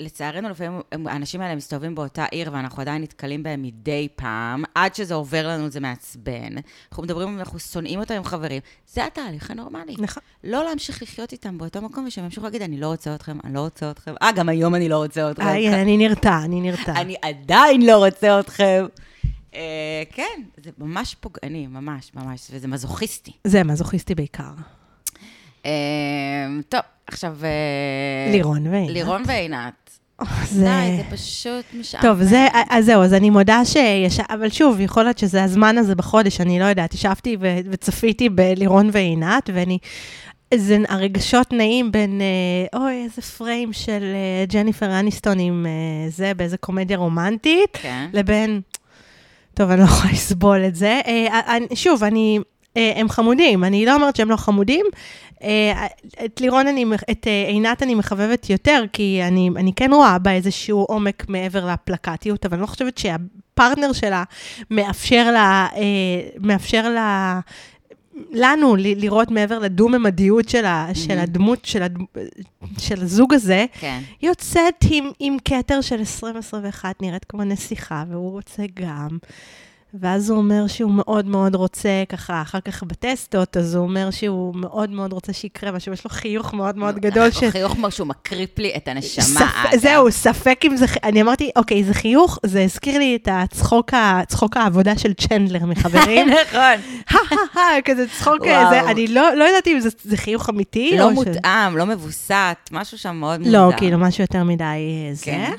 Speaker 1: לצערנו, לפעמים האנשים האלה מסתובבים באותה עיר, ואנחנו עדיין נתקלים בהם מדי פעם, עד שזה עובר לנו זה מעצבן. אנחנו מדברים, אנחנו שונאים אותם עם חברים. זה התהליך הנורמלי.
Speaker 2: נכון.
Speaker 1: לא להמשיך לחיות איתם באותו מקום, ושהם ימשיכו להגיד, אני לא רוצה אתכם, אני לא רוצה אתכם. אה, גם היום אני לא רוצה אתכם.
Speaker 2: אני נרתע, אני נרתע.
Speaker 1: אני עדיין לא רוצה אתכם. אה, כן, זה ממש פוגעני, ממש, ממש, וזה מזוכיסטי.
Speaker 2: זה מזוכיסטי בעיקר.
Speaker 1: אה, טוב, עכשיו... אה,
Speaker 2: לירון ועינת.
Speaker 1: לירון ועינת.
Speaker 2: זה...
Speaker 1: די, זה פשוט משעמם.
Speaker 2: טוב, זה, אז זהו, אז אני מודה שיש... אבל שוב, יכול להיות שזה הזמן הזה בחודש, אני לא יודעת, ישבתי ו- וצפיתי בלירון ועינת, ואני... זה הרגשות נעים בין, אוי, איזה פריים של ג'ניפר אניסטון עם זה, באיזה קומדיה רומנטית,
Speaker 1: כן.
Speaker 2: לבין, טוב, אני לא יכולה לסבול את זה. אה, אני, שוב, אני, אה, הם חמודים, אני לא אומרת שהם לא חמודים. אה, את לירון אני, את אה, עינת אני מחבבת יותר, כי אני, אני כן רואה בה איזשהו עומק מעבר לפלקטיות, אבל אני לא חושבת שהפרטנר שלה מאפשר לה, מאפשר לה לנו לראות מעבר לדו-ממדיות של, mm-hmm. של הדמות, של, הד... של הזוג הזה,
Speaker 1: כן.
Speaker 2: יוצאת עם, עם כתר של 2021, נראית כמו נסיכה, והוא רוצה גם. ואז הוא אומר שהוא מאוד מאוד רוצה, ככה, אחר כך בטסטות, אז הוא אומר שהוא מאוד מאוד רוצה שיקרה משהו, יש לו חיוך מאוד מאוד גדול.
Speaker 1: ש... חיוך כמו שהוא מקריפ לי את הנשמה. ספ...
Speaker 2: זהו, ספק אם זה... אני אמרתי, אוקיי, זה חיוך, זה הזכיר לי את הצחוק, ה... צחוק העבודה של צ'נדלר מחברים.
Speaker 1: נכון.
Speaker 2: כזה צחוק כזה, אני לא, לא יודעת אם זה, זה חיוך אמיתי.
Speaker 1: לא מותאם, ש... לא מבוסת, משהו שם מאוד מוזר.
Speaker 2: לא, כאילו, משהו יותר מדי אה, זה. כן.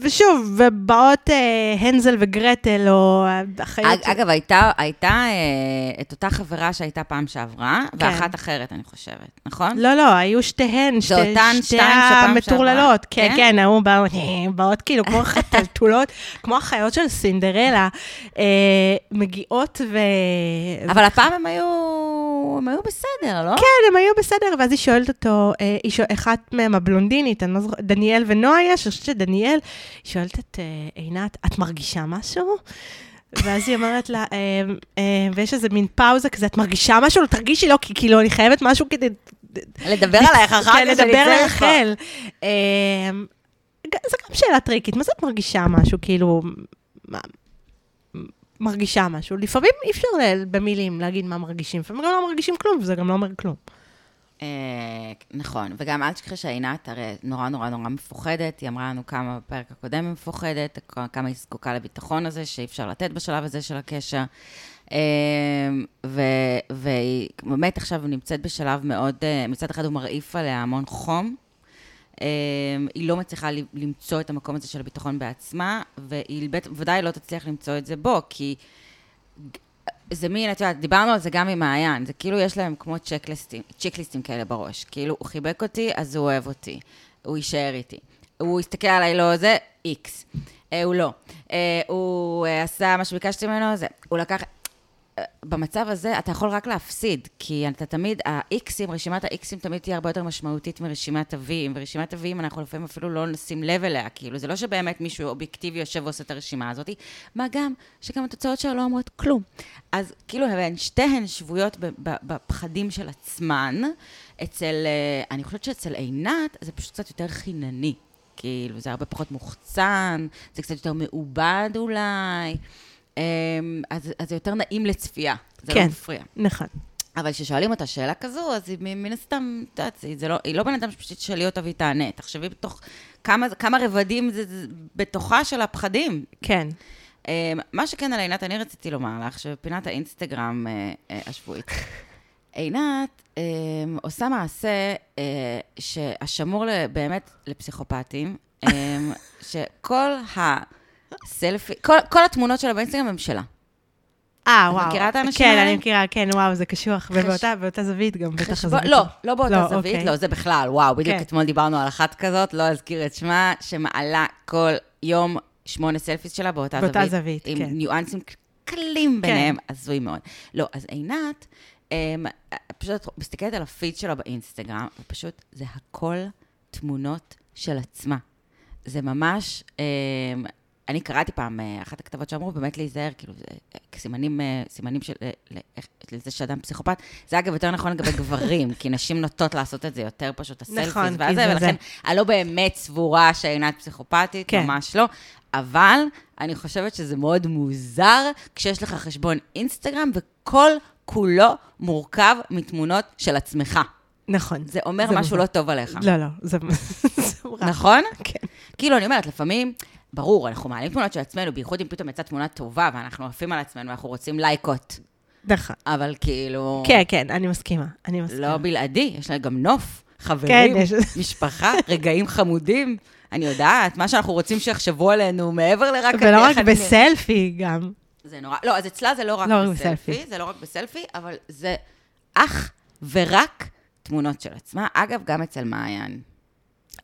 Speaker 2: ושוב, ובאות אה, הנזל וגרטל, או החיות...
Speaker 1: אגב, הייתה, הייתה אה, את אותה חברה שהייתה פעם שעברה, כן. ואחת אחרת, אני חושבת, נכון?
Speaker 2: לא, לא, היו שתיהן,
Speaker 1: שתי, שתי
Speaker 2: המטורללות. כן, כן, כן, היו באות, באות כאילו כמו חתלתולות, כמו החיות של סינדרלה, אה, מגיעות ו...
Speaker 1: אבל הפעם הם היו, הם היו בסדר, לא?
Speaker 2: כן, הם היו בסדר, ואז היא שואלת אותו, אה, היא שואל, אחת מהם הבלונדינית, אני לא זוכרת, דניאל ונועה יש, אני חושבת שדניאל, היא שואלת את uh, עינת, את מרגישה משהו? ואז היא אומרת לה, אה, אה, ויש איזה מין פאוזה כזה, את מרגישה משהו? לא תרגישי לא, כי כאילו אני חייבת משהו כדי...
Speaker 1: לדבר עלייך אחר
Speaker 2: כן, כך, לדבר על רחל. זו גם שאלה טריקית, מה זה את מרגישה משהו? כאילו, מרגישה משהו. לפעמים אי אפשר במילים להגיד מה מרגישים, לפעמים גם לא מרגישים כלום, וזה גם לא אומר כלום.
Speaker 1: אה, נכון, וגם אל תשכחי שעינת הרי נורא נורא נורא מפוחדת, היא אמרה לנו כמה בפרק הקודם היא מפוחדת, כמה היא זקוקה לביטחון הזה שאי אפשר לתת בשלב הזה של הקשר. אה, והיא באמת עכשיו נמצאת בשלב מאוד, אה, מצד אחד הוא מרעיף עליה המון חום. היא לא מצליחה למצוא את המקום הזה של הביטחון בעצמה, והיא בוודאי לא תצליח למצוא את זה בו, כי זה מין, את יודעת, דיברנו על זה גם עם מעיין, זה כאילו יש להם כמו צ'קליסטים, צ'קליסטים כאלה בראש. כאילו, הוא חיבק אותי, אז הוא אוהב אותי. הוא יישאר איתי. הוא הסתכל עליי, לא זה, איקס. אה, הוא לא. אה, הוא אה, עשה מה שביקשתי ממנו, זה. הוא לקח... במצב הזה אתה יכול רק להפסיד, כי אתה תמיד, האיקסים, רשימת האיקסים תמיד תהיה הרבה יותר משמעותית מרשימת הוויים, ורשימת הוויים אנחנו לפעמים אפילו לא נשים לב אליה, כאילו, זה לא שבאמת מישהו אובייקטיבי יושב ועושה את הרשימה הזאת, מה גם שגם התוצאות שלה לא אומרות כלום. אז כאילו, הן שתיהן שבויות בפחדים של עצמן. אצל, אה, אני חושבת שאצל עינת זה פשוט קצת יותר חינני. כאילו, זה הרבה פחות מוחצן, זה קצת יותר מעובד אולי. אמ, אז, אז זה יותר נעים לצפייה, זה לא כן, לא מפריע.
Speaker 2: נכון.
Speaker 1: אבל כששואלים אותה שאלה כזו, אז היא מן הסתם, את יודעת, היא לא, היא לא בן אדם שפשוט תשאלי אותה והיא תענה. תחשבי בתוך כמה, כמה רבדים זה, זה בתוכה של הפחדים.
Speaker 2: כן.
Speaker 1: Um, מה שכן על עינת, אני רציתי לומר לך, שבפינת האינסטגרם uh, uh, השבועית, עינת um, עושה מעשה uh, שהשמור באמת לפסיכופטים, שכל ה... סלפי, כל, כל התמונות שלה באינסטגרם הם שלה.
Speaker 2: אה, וואו.
Speaker 1: את מכירה את האנשים
Speaker 2: כן,
Speaker 1: האלה?
Speaker 2: כן, אני מכירה, כן, וואו, זה קשוח. ובאותה זווית גם, בטח
Speaker 1: הזווית. לא, לא באותה לא, זווית, אוקיי. לא, זה בכלל, וואו, בדיוק כן. אתמול דיברנו על אחת כזאת, לא אזכיר את שמה, שמעלה כל יום שמונה סלפיס שלה באותה,
Speaker 2: באותה
Speaker 1: זווית.
Speaker 2: זווית,
Speaker 1: עם
Speaker 2: כן.
Speaker 1: עם ניואנסים קלים כן. ביניהם, הזוי מאוד. לא, אז עינת, אמ, פשוט מסתכלת על הפיד שלה באינסטגרם, ופשוט זה הכל תמונות של עצמה. זה ממש... אני קראתי פעם אה, אחת הכתבות שאמרו באמת להיזהר, כאילו, אה, סימנים, אה, סימנים של, לזה שאדם פסיכופת. זה אגב יותר נכון לגבי גברים, כי נשים נוטות לעשות את זה יותר פשוט, הסלפיס נכון, והזה, ולכן אני לא באמת סבורה שעינת פסיכופתית, כן. ממש לא. אבל אני חושבת שזה מאוד מוזר כשיש לך חשבון אינסטגרם וכל כולו מורכב מתמונות של עצמך.
Speaker 2: נכון.
Speaker 1: זה אומר זה משהו מוזר. לא טוב עליך.
Speaker 2: לא, לא, זה...
Speaker 1: נכון?
Speaker 2: כן.
Speaker 1: כאילו, אני אומרת, לפעמים... ברור, אנחנו מעלים תמונות של עצמנו, בייחוד אם פתאום יצאה תמונה טובה, ואנחנו עפים על עצמנו, אנחנו רוצים לייקות.
Speaker 2: נכון.
Speaker 1: אבל כאילו...
Speaker 2: כן, כן, אני מסכימה, אני מסכימה.
Speaker 1: לא בלעדי, יש לה גם נוף, חברים, כן, יש... משפחה, רגעים חמודים. אני יודעת, מה שאנחנו רוצים שיחשבו עלינו מעבר לרק...
Speaker 2: ולא רק בסלפי גם.
Speaker 1: זה נורא, לא, אז אצלה זה לא רק לא בסלפי, בסלפי, זה לא רק בסלפי, אבל זה אך ורק תמונות של עצמה. אגב, גם אצל מעיין.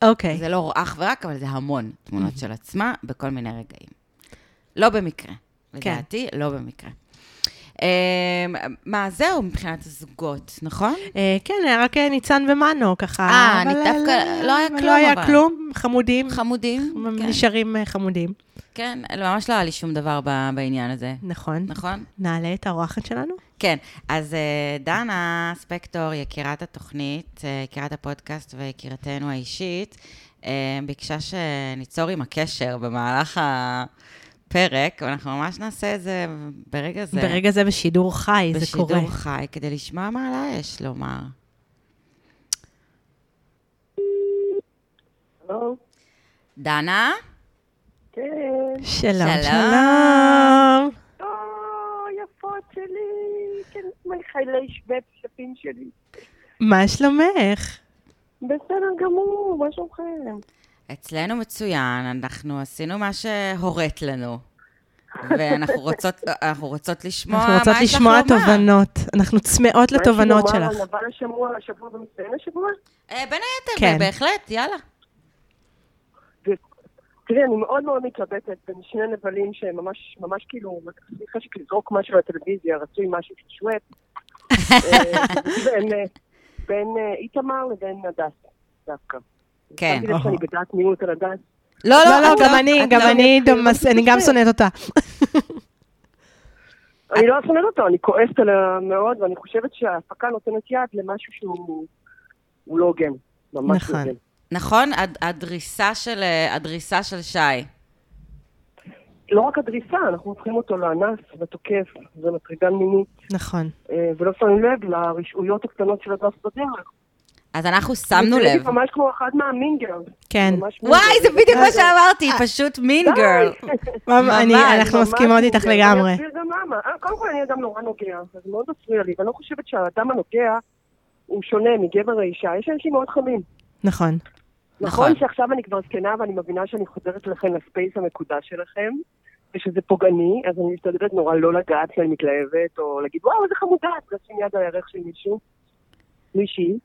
Speaker 2: אוקיי. Okay.
Speaker 1: זה לא אך ורק, אבל זה המון תמונות של עצמה בכל מיני רגעים. לא במקרה.
Speaker 2: כן.
Speaker 1: לדעתי, לא במקרה. אה, מה, זהו מבחינת הזוגות, נכון?
Speaker 2: אה, כן, היה רק אה, ניצן ומנו, ככה.
Speaker 1: אה, אני דווקא-
Speaker 2: אה,
Speaker 1: לא היה
Speaker 2: אבל
Speaker 1: כלום,
Speaker 2: לא היה. כלום, חמודים.
Speaker 1: חמודים, כן.
Speaker 2: נשארים חמודים.
Speaker 1: כן, ממש לא היה לי שום דבר בעניין הזה,
Speaker 2: נכון.
Speaker 1: נכון?
Speaker 2: נעלה את האורחת שלנו?
Speaker 1: כן, אז דנה ספקטור, יקירת התוכנית, יקירת הפודקאסט ויקירתנו האישית, ביקשה שניצור עם הקשר במהלך הפרק, ואנחנו ממש נעשה את זה ברגע זה.
Speaker 2: ברגע זה בשידור חי, זה קורה.
Speaker 1: בשידור חי, כדי לשמוע מה לה יש לומר.
Speaker 4: הלו?
Speaker 1: דנה?
Speaker 4: כן.
Speaker 2: שלום,
Speaker 1: שלום.
Speaker 2: שלום.
Speaker 4: או, יפות שלי. כן, מחיילי שבט שפים שלי.
Speaker 2: מה שלומך?
Speaker 4: בסדר גמור, מה שלומכם?
Speaker 1: אצלנו מצוין, אנחנו עשינו מה שהורית לנו. ואנחנו רוצות, אנחנו רוצות לשמוע
Speaker 2: אנחנו
Speaker 1: מה
Speaker 2: רוצות
Speaker 1: יש לך
Speaker 2: לשמוע
Speaker 1: לומר.
Speaker 2: תובנות. אנחנו צמאות לתובנות
Speaker 4: מה יש לי
Speaker 2: שלך.
Speaker 4: לומר על נבל השבוע, השבוע ומצטיין השבוע?
Speaker 1: אה, בין היתר,
Speaker 2: כן.
Speaker 1: בהחלט, יאללה.
Speaker 4: תראי, אני מאוד מאוד מתלבטת בין שני נבלים שהם ממש, ממש כאילו, עשו לי חשק לזרוק משהו לטלוויזיה, רצוי משהו של. בין, אה, בין אה, איתמר לבין הדס, דווקא.
Speaker 1: כן.
Speaker 4: בדעת מיעוט על הדס.
Speaker 1: לא,
Speaker 2: לא, לא,
Speaker 1: את
Speaker 2: גם אני, גם
Speaker 1: לא.
Speaker 2: אני,
Speaker 4: לא
Speaker 2: דומס- אני גם שונאת אותה.
Speaker 4: אני לא שונאת אותו, אני כועסת עליה מאוד, ואני חושבת שההפקה נותנת יד למשהו שהוא הוא לא הוגן. ממש
Speaker 2: נכון.
Speaker 4: לא הוגן.
Speaker 1: נכון, הד- הדריסה של, הדריסה של שי.
Speaker 4: לא רק הדריסה, אנחנו הופכים אותו לאנס ותוקף ומטרידן מינית,
Speaker 2: נכון.
Speaker 4: אה, ולא שמים לב לרשעויות הקטנות של הדס בדרך.
Speaker 1: אז אנחנו שמנו
Speaker 4: זה
Speaker 1: לב.
Speaker 4: ממש כמו אחד מהמינגרס.
Speaker 2: כן.
Speaker 1: וואי, זה בדיוק מה שאמרתי, פשוט מין גרל.
Speaker 2: אני- אנחנו מסכימות איתך
Speaker 4: אני
Speaker 2: לגמרי.
Speaker 4: אסביר גם למה. אה, קודם כל, אני אדם נורא נוגע, אז זה מאוד מפריע לי, ואני לא חושבת שהאדם הנוגע הוא שונה מגבר האישה. יש אנשים מאוד חמים.
Speaker 2: נכון.
Speaker 1: נכון.
Speaker 4: נכון שעכשיו אני כבר זקנה ואני מבינה שאני חוזרת לכם לספייס המקודש שלכם, ושזה פוגעני, אז אני משתדלת נורא לא לגעת כי אני מתלהבת, או להגיד, וואו, איזה חמודה, את לשים יד על הירך של מישהו, מישהי.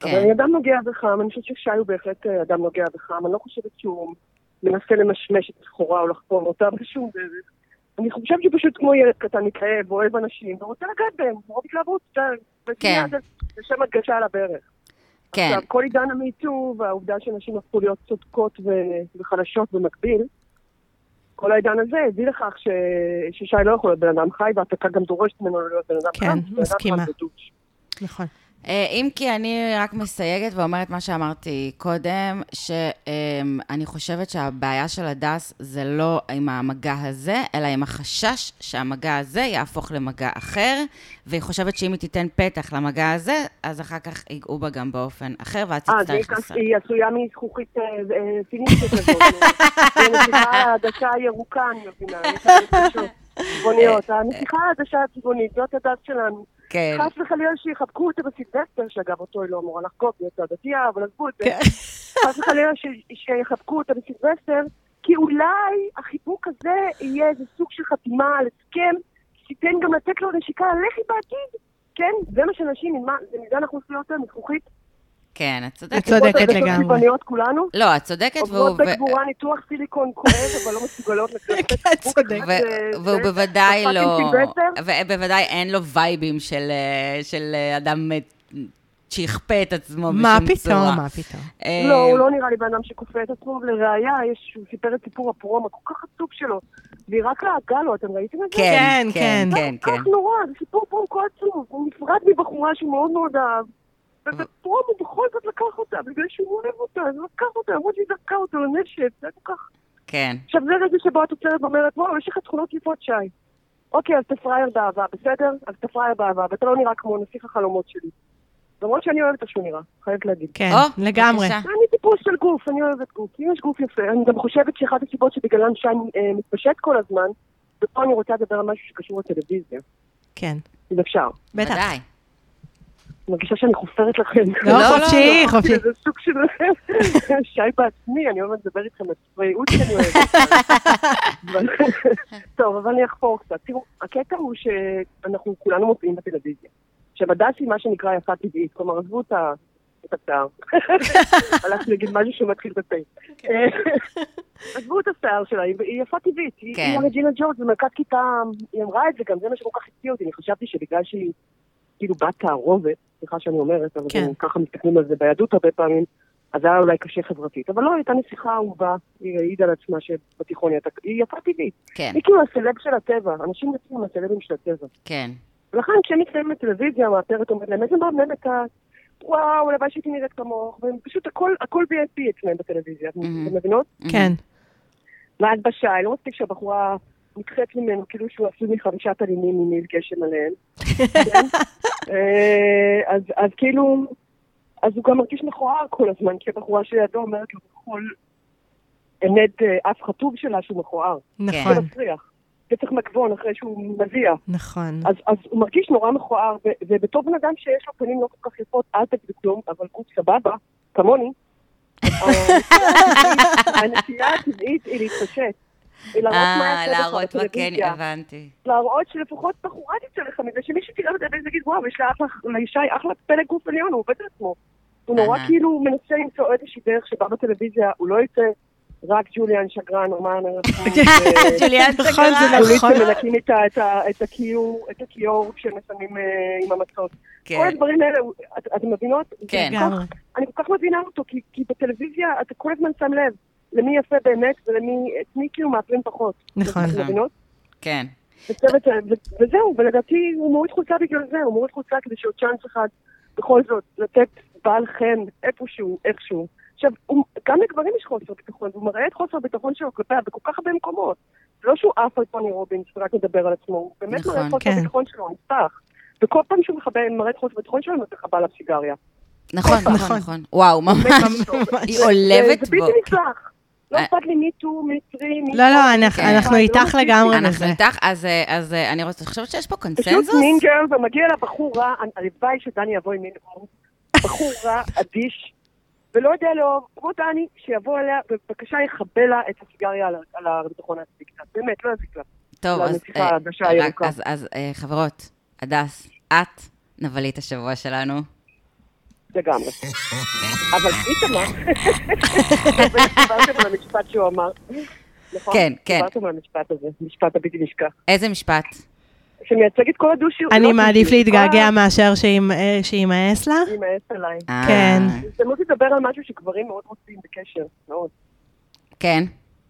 Speaker 1: כן.
Speaker 4: אבל אני אדם נוגע וחם, אני חושבת ששי הוא בהחלט אה, אדם נוגע וחם, אני לא חושבת שהוא מנסה למשמש את הסחורה או לחפור אותה בשום דרך. אני חושבת שהוא פשוט כמו ילד קטן מתלהב, אוהב אנשים, ורוצה לגעת בהם, מרוב התלהבות,
Speaker 1: כן.
Speaker 4: לשם הדגשה על הברך.
Speaker 1: כן,
Speaker 4: עכשיו, כל עידן המיטו והעובדה שנשים הפכו להיות צודקות ו- וחלשות במקביל, כל העידן הזה הביא לכך ש... ששי לא יכול להיות בן אדם חי, וההפקה גם דורשת ממנו להיות בן אדם
Speaker 2: כן.
Speaker 4: בן אדם
Speaker 2: מסכימה. נכון.
Speaker 1: אה, אם כי אני רק מסייגת ואומרת מה שאמרתי קודם, שאני חושבת שהבעיה של הדס זה לא עם המגע הזה, אלא עם החשש שהמגע הזה יהפוך למגע אחר, והיא חושבת שאם היא תיתן פתח למגע הזה, אז אחר כך ייגעו בה גם באופן אחר, ואז
Speaker 4: אה,
Speaker 1: תצטרך לסרב.
Speaker 4: היא עשויה מזכוכית אה, אה, פיניסטית כזאת. היא נסיכה העדשה הירוקה, אני מבינה. צבעוניות. הנסיכה העדשה הצבעונית, זאת הדת שלנו.
Speaker 1: כן,
Speaker 4: חס וחלילה שיחבקו אותה בסילבסטר, שאגב, אותו היא לא אמורה לחגוג, היא יצאה דתייה, אבל עזבו את זה.
Speaker 2: כן.
Speaker 4: חס וחלילה ש- שיחבקו אותה בסילבסטר, כי אולי החיבוק הזה יהיה איזה סוג של חתימה על הסכם, שתיתן גם לתת לו נשיקה על לחי בעתיד. כן, זה מה שנשים, ממה- זה מזה אנחנו עושים יותר, מזכוכית.
Speaker 1: כן, את צודקת.
Speaker 2: את צודקת
Speaker 4: עושות
Speaker 2: לגמרי.
Speaker 4: צבעוניות כולנו.
Speaker 1: לא, את צודקת, והוא...
Speaker 4: עוברות בגבורה ניתוח סיליקון כואב, אבל לא מסוגלות
Speaker 2: כן,
Speaker 1: והוא בוודאי לא... ובוודאי אין לו וייבים של, אה, אה, אדם אה, שיכפה את עצמו בשום
Speaker 2: מה
Speaker 1: צורה.
Speaker 2: פתאום, מה פתאום.
Speaker 4: לא, הוא לא נראה לי בן אדם שכופה את עצמו, ולראיה, הוא סיפר את סיפור הפרום הכל כך עצוב שלו, והיא רק לעגה לו, אתם ראיתם את זה?
Speaker 1: כן,
Speaker 2: כן,
Speaker 1: כן,
Speaker 2: כן.
Speaker 1: כן, כן.
Speaker 4: כך נורא, זה סיפור פרום כה עצוב, הוא נפרד מבחורה שהוא מאוד מאוד אהב, ובפרום הוא בכל זאת לקח אותה, בגלל שהוא אוהב אותה, אז הוא לקח אותה, למרות שהיא זרקה אותו לנשק, זה כל כך...
Speaker 1: כן,
Speaker 4: עכשיו זה רגע שבו התוצרת אומרת, וואו, יש לך תכונות יפות שי. אוקיי, אז אתה פראייר באהבה, בסדר? אז אתה פראייר באהבה, ואתה לא נראה כמו נסיך החלומות שלי. למרות שאני אוהבת איך שהוא נראה, חייבת להגיד.
Speaker 2: כן,
Speaker 1: או,
Speaker 2: לגמרי.
Speaker 1: בבקשה.
Speaker 4: אני טיפוס של גוף, אני אוהבת גוף. אם יש גוף יפה, אני גם חושבת שאחת הסיבות שבגללן שי אה, מתפשט כל הזמן, ופה אני רוצה לדבר על משהו שקשור לטלוויזיה,
Speaker 2: כן,
Speaker 4: אם אפשר.
Speaker 2: בטח.
Speaker 4: מרגישה שאני חופרת לכם.
Speaker 2: לא,
Speaker 1: לא,
Speaker 2: חופשי,
Speaker 4: לא,
Speaker 2: חופשי.
Speaker 4: זה סוג של שי בעצמי, אני אוהבת לדבר איתכם על ספרי ייעוץ שאני אוהבת. טוב, אבל אני אחפור קצת. תראו, הקטע הוא שאנחנו כולנו מופיעים בטלוויזיה. עכשיו, הדס היא מה שנקרא יפה טבעית, כלומר, עזבו את ה... את השיער. הלכתי להגיד משהו שמתחיל בפה. עזבו את השיער שלה, היא יפה טבעית. היא
Speaker 1: כן.
Speaker 4: היא רג'ינה ג'ורג' במרכז כיתה, היא אמרה את זה, גם זה מה שכל כך הפתיע אותי. אני חשבתי שבגלל שהיא כאילו בת תערובת, סליחה שאני אומרת, אבל
Speaker 2: כן.
Speaker 4: ככה מסתכלים על זה ביהדות הרבה פעמים, אז היה אולי קשה חברתית. אבל לא, הייתה נסיכה אהובה, היא העידה על עצמה שבתיכון היא יפה טבעית.
Speaker 1: כן,
Speaker 4: היא כאילו הסלב של הטבע, אנשים יוצאים עם הסלבים של הטבע.
Speaker 1: כן.
Speaker 4: ולכן כשהם מתקיימים בטלוויזיה, המאפרת אומרת להם, איזה מהממת את, וואו, הלוואי שהייתי נראית כמוך, והם פשוט הכל, הכל VIP אצלם בטלוויזיה. אתם מבינות?
Speaker 2: כן.
Speaker 4: ואז בשי, לא מספיק שהבחורה נדחית ממנו, כאילו שהוא עשוי מחמישה תלינים עם מיל גשם עליהם. אה, אז, אז כאילו, אז הוא גם מרגיש מכוער כל הזמן, כי הבחורה שלידו אומרת לו בכל אמת אה, אף חטוב שלה שהוא מכוער.
Speaker 2: נכון,
Speaker 4: זה מסריח. וצריך מגבון אחרי שהוא מזיע.
Speaker 2: נכון.
Speaker 4: אז, אז הוא מרגיש נורא מכוער, ובתור בן אדם שיש לו פנים לא כל כך יפות, אל תגידו כלום, אבל גוף סבבה, כמוני, הנטייה הטבעית היא להתפשט. להראות מה
Speaker 1: אה,
Speaker 4: יעשה לך
Speaker 1: להראות מה כן. הבנתי.
Speaker 4: להראות שלפחות בחורה תצא לך מזה, שמישהו תראה בטלוויזיה ויגיד, וואו, יש לאישה אחלה פלג גוף עליון, הוא עובד על עצמו. הוא נורא. כאילו מנסה למצוא איזושהי דרך שבה בטלוויזיה הוא לא יצא רק ג'וליאן שקרן, אומן הרחוב.
Speaker 1: ג'וליאן
Speaker 2: נכון,
Speaker 1: סגרן.
Speaker 2: זה
Speaker 4: פוליטים
Speaker 2: נכון.
Speaker 4: מנקים איתה את את הכיור, את הכיור כשהם מסיימים אה, עם המצות. כל
Speaker 1: כן,
Speaker 4: הדברים האלה, את- אתם מבינות?
Speaker 1: כן.
Speaker 4: זה כל. אני כל כך מבינה אותו, כי- כי בטלוויזיה אתה כל הזמן שם לב למי יפה באמת ולמי, את מי כאילו מאפרים פחות.
Speaker 2: נכון.
Speaker 4: אתם מבינות?
Speaker 1: כן.
Speaker 4: וצוות, ו- וזהו, ולדעתי הוא מוריד חולצה בגלל זה, הוא מוריד חולצה כדי שעוד צ'אנס אחד בכל זאת לתת בעל חן איפשהו, איכשהו. עכשיו, הוא, גם לגברים יש חוסר ביטחון, והוא מראה את חוסר הביטחון שלו כלפיה בכל כך הרבה מקומות. זה לא שהוא עף על טוני רובינס ורק מדבר על עצמו, הוא באמת
Speaker 1: נכון,
Speaker 4: מראה את חוסר
Speaker 2: כן.
Speaker 4: הביטחון שלו, הוא נפתח. וכל פעם שהוא מראה את חוסר הביטחון שלו, הוא נותן לך עליו סיגריה.
Speaker 1: נכון,
Speaker 4: נכון.
Speaker 1: נכון, נכון. וואו, ממש. היא
Speaker 4: זה-
Speaker 1: עולבת
Speaker 4: זה
Speaker 1: בו.
Speaker 4: בלתי נסלח. לא
Speaker 1: אה.
Speaker 4: אכפת לי מיטו, מצרי, מיטו.
Speaker 2: לא, לא, אנחנו-
Speaker 1: כן.
Speaker 2: אנחנו
Speaker 4: לא
Speaker 2: איתך
Speaker 4: מספיק.
Speaker 2: לגמרי
Speaker 1: אנחנו. איתך, אז, אה, אז אה, אני רוצה, חושבת שיש פה
Speaker 4: פשוט
Speaker 1: קונצנזוס?
Speaker 4: מין גרל, ומגיע לה בחור רע, הלוואי שדני יבוא עם מין גרל. בחור רע, אדיש, ולא יודע לאהוב, כמו דני, שיבוא אליה, ובבקשה יכבה לה את הסיגריה על הביטחון העצמי קצת. באמת, לא יזיק לה.
Speaker 1: טוב, אז, חברות, הדס, את נבלית השבוע שלנו.
Speaker 4: לגמרי. אבל איתמר, דיברתם על המשפט שהוא אמר. נכון?
Speaker 1: כן, כן.
Speaker 4: דיברתם על המשפט הזה, משפט הבלתי נשכח.
Speaker 1: איזה משפט?
Speaker 4: שמייצג את כל הדו-שירות.
Speaker 2: אני מעדיף להתגעגע מאשר שימ- אה, שימאס לה.
Speaker 4: כל יימאס עליי.
Speaker 1: אה,
Speaker 2: כן.
Speaker 4: הזדמנות לדבר על משהו שגברים מאוד רוצים בקשר, מאוד.
Speaker 1: כן.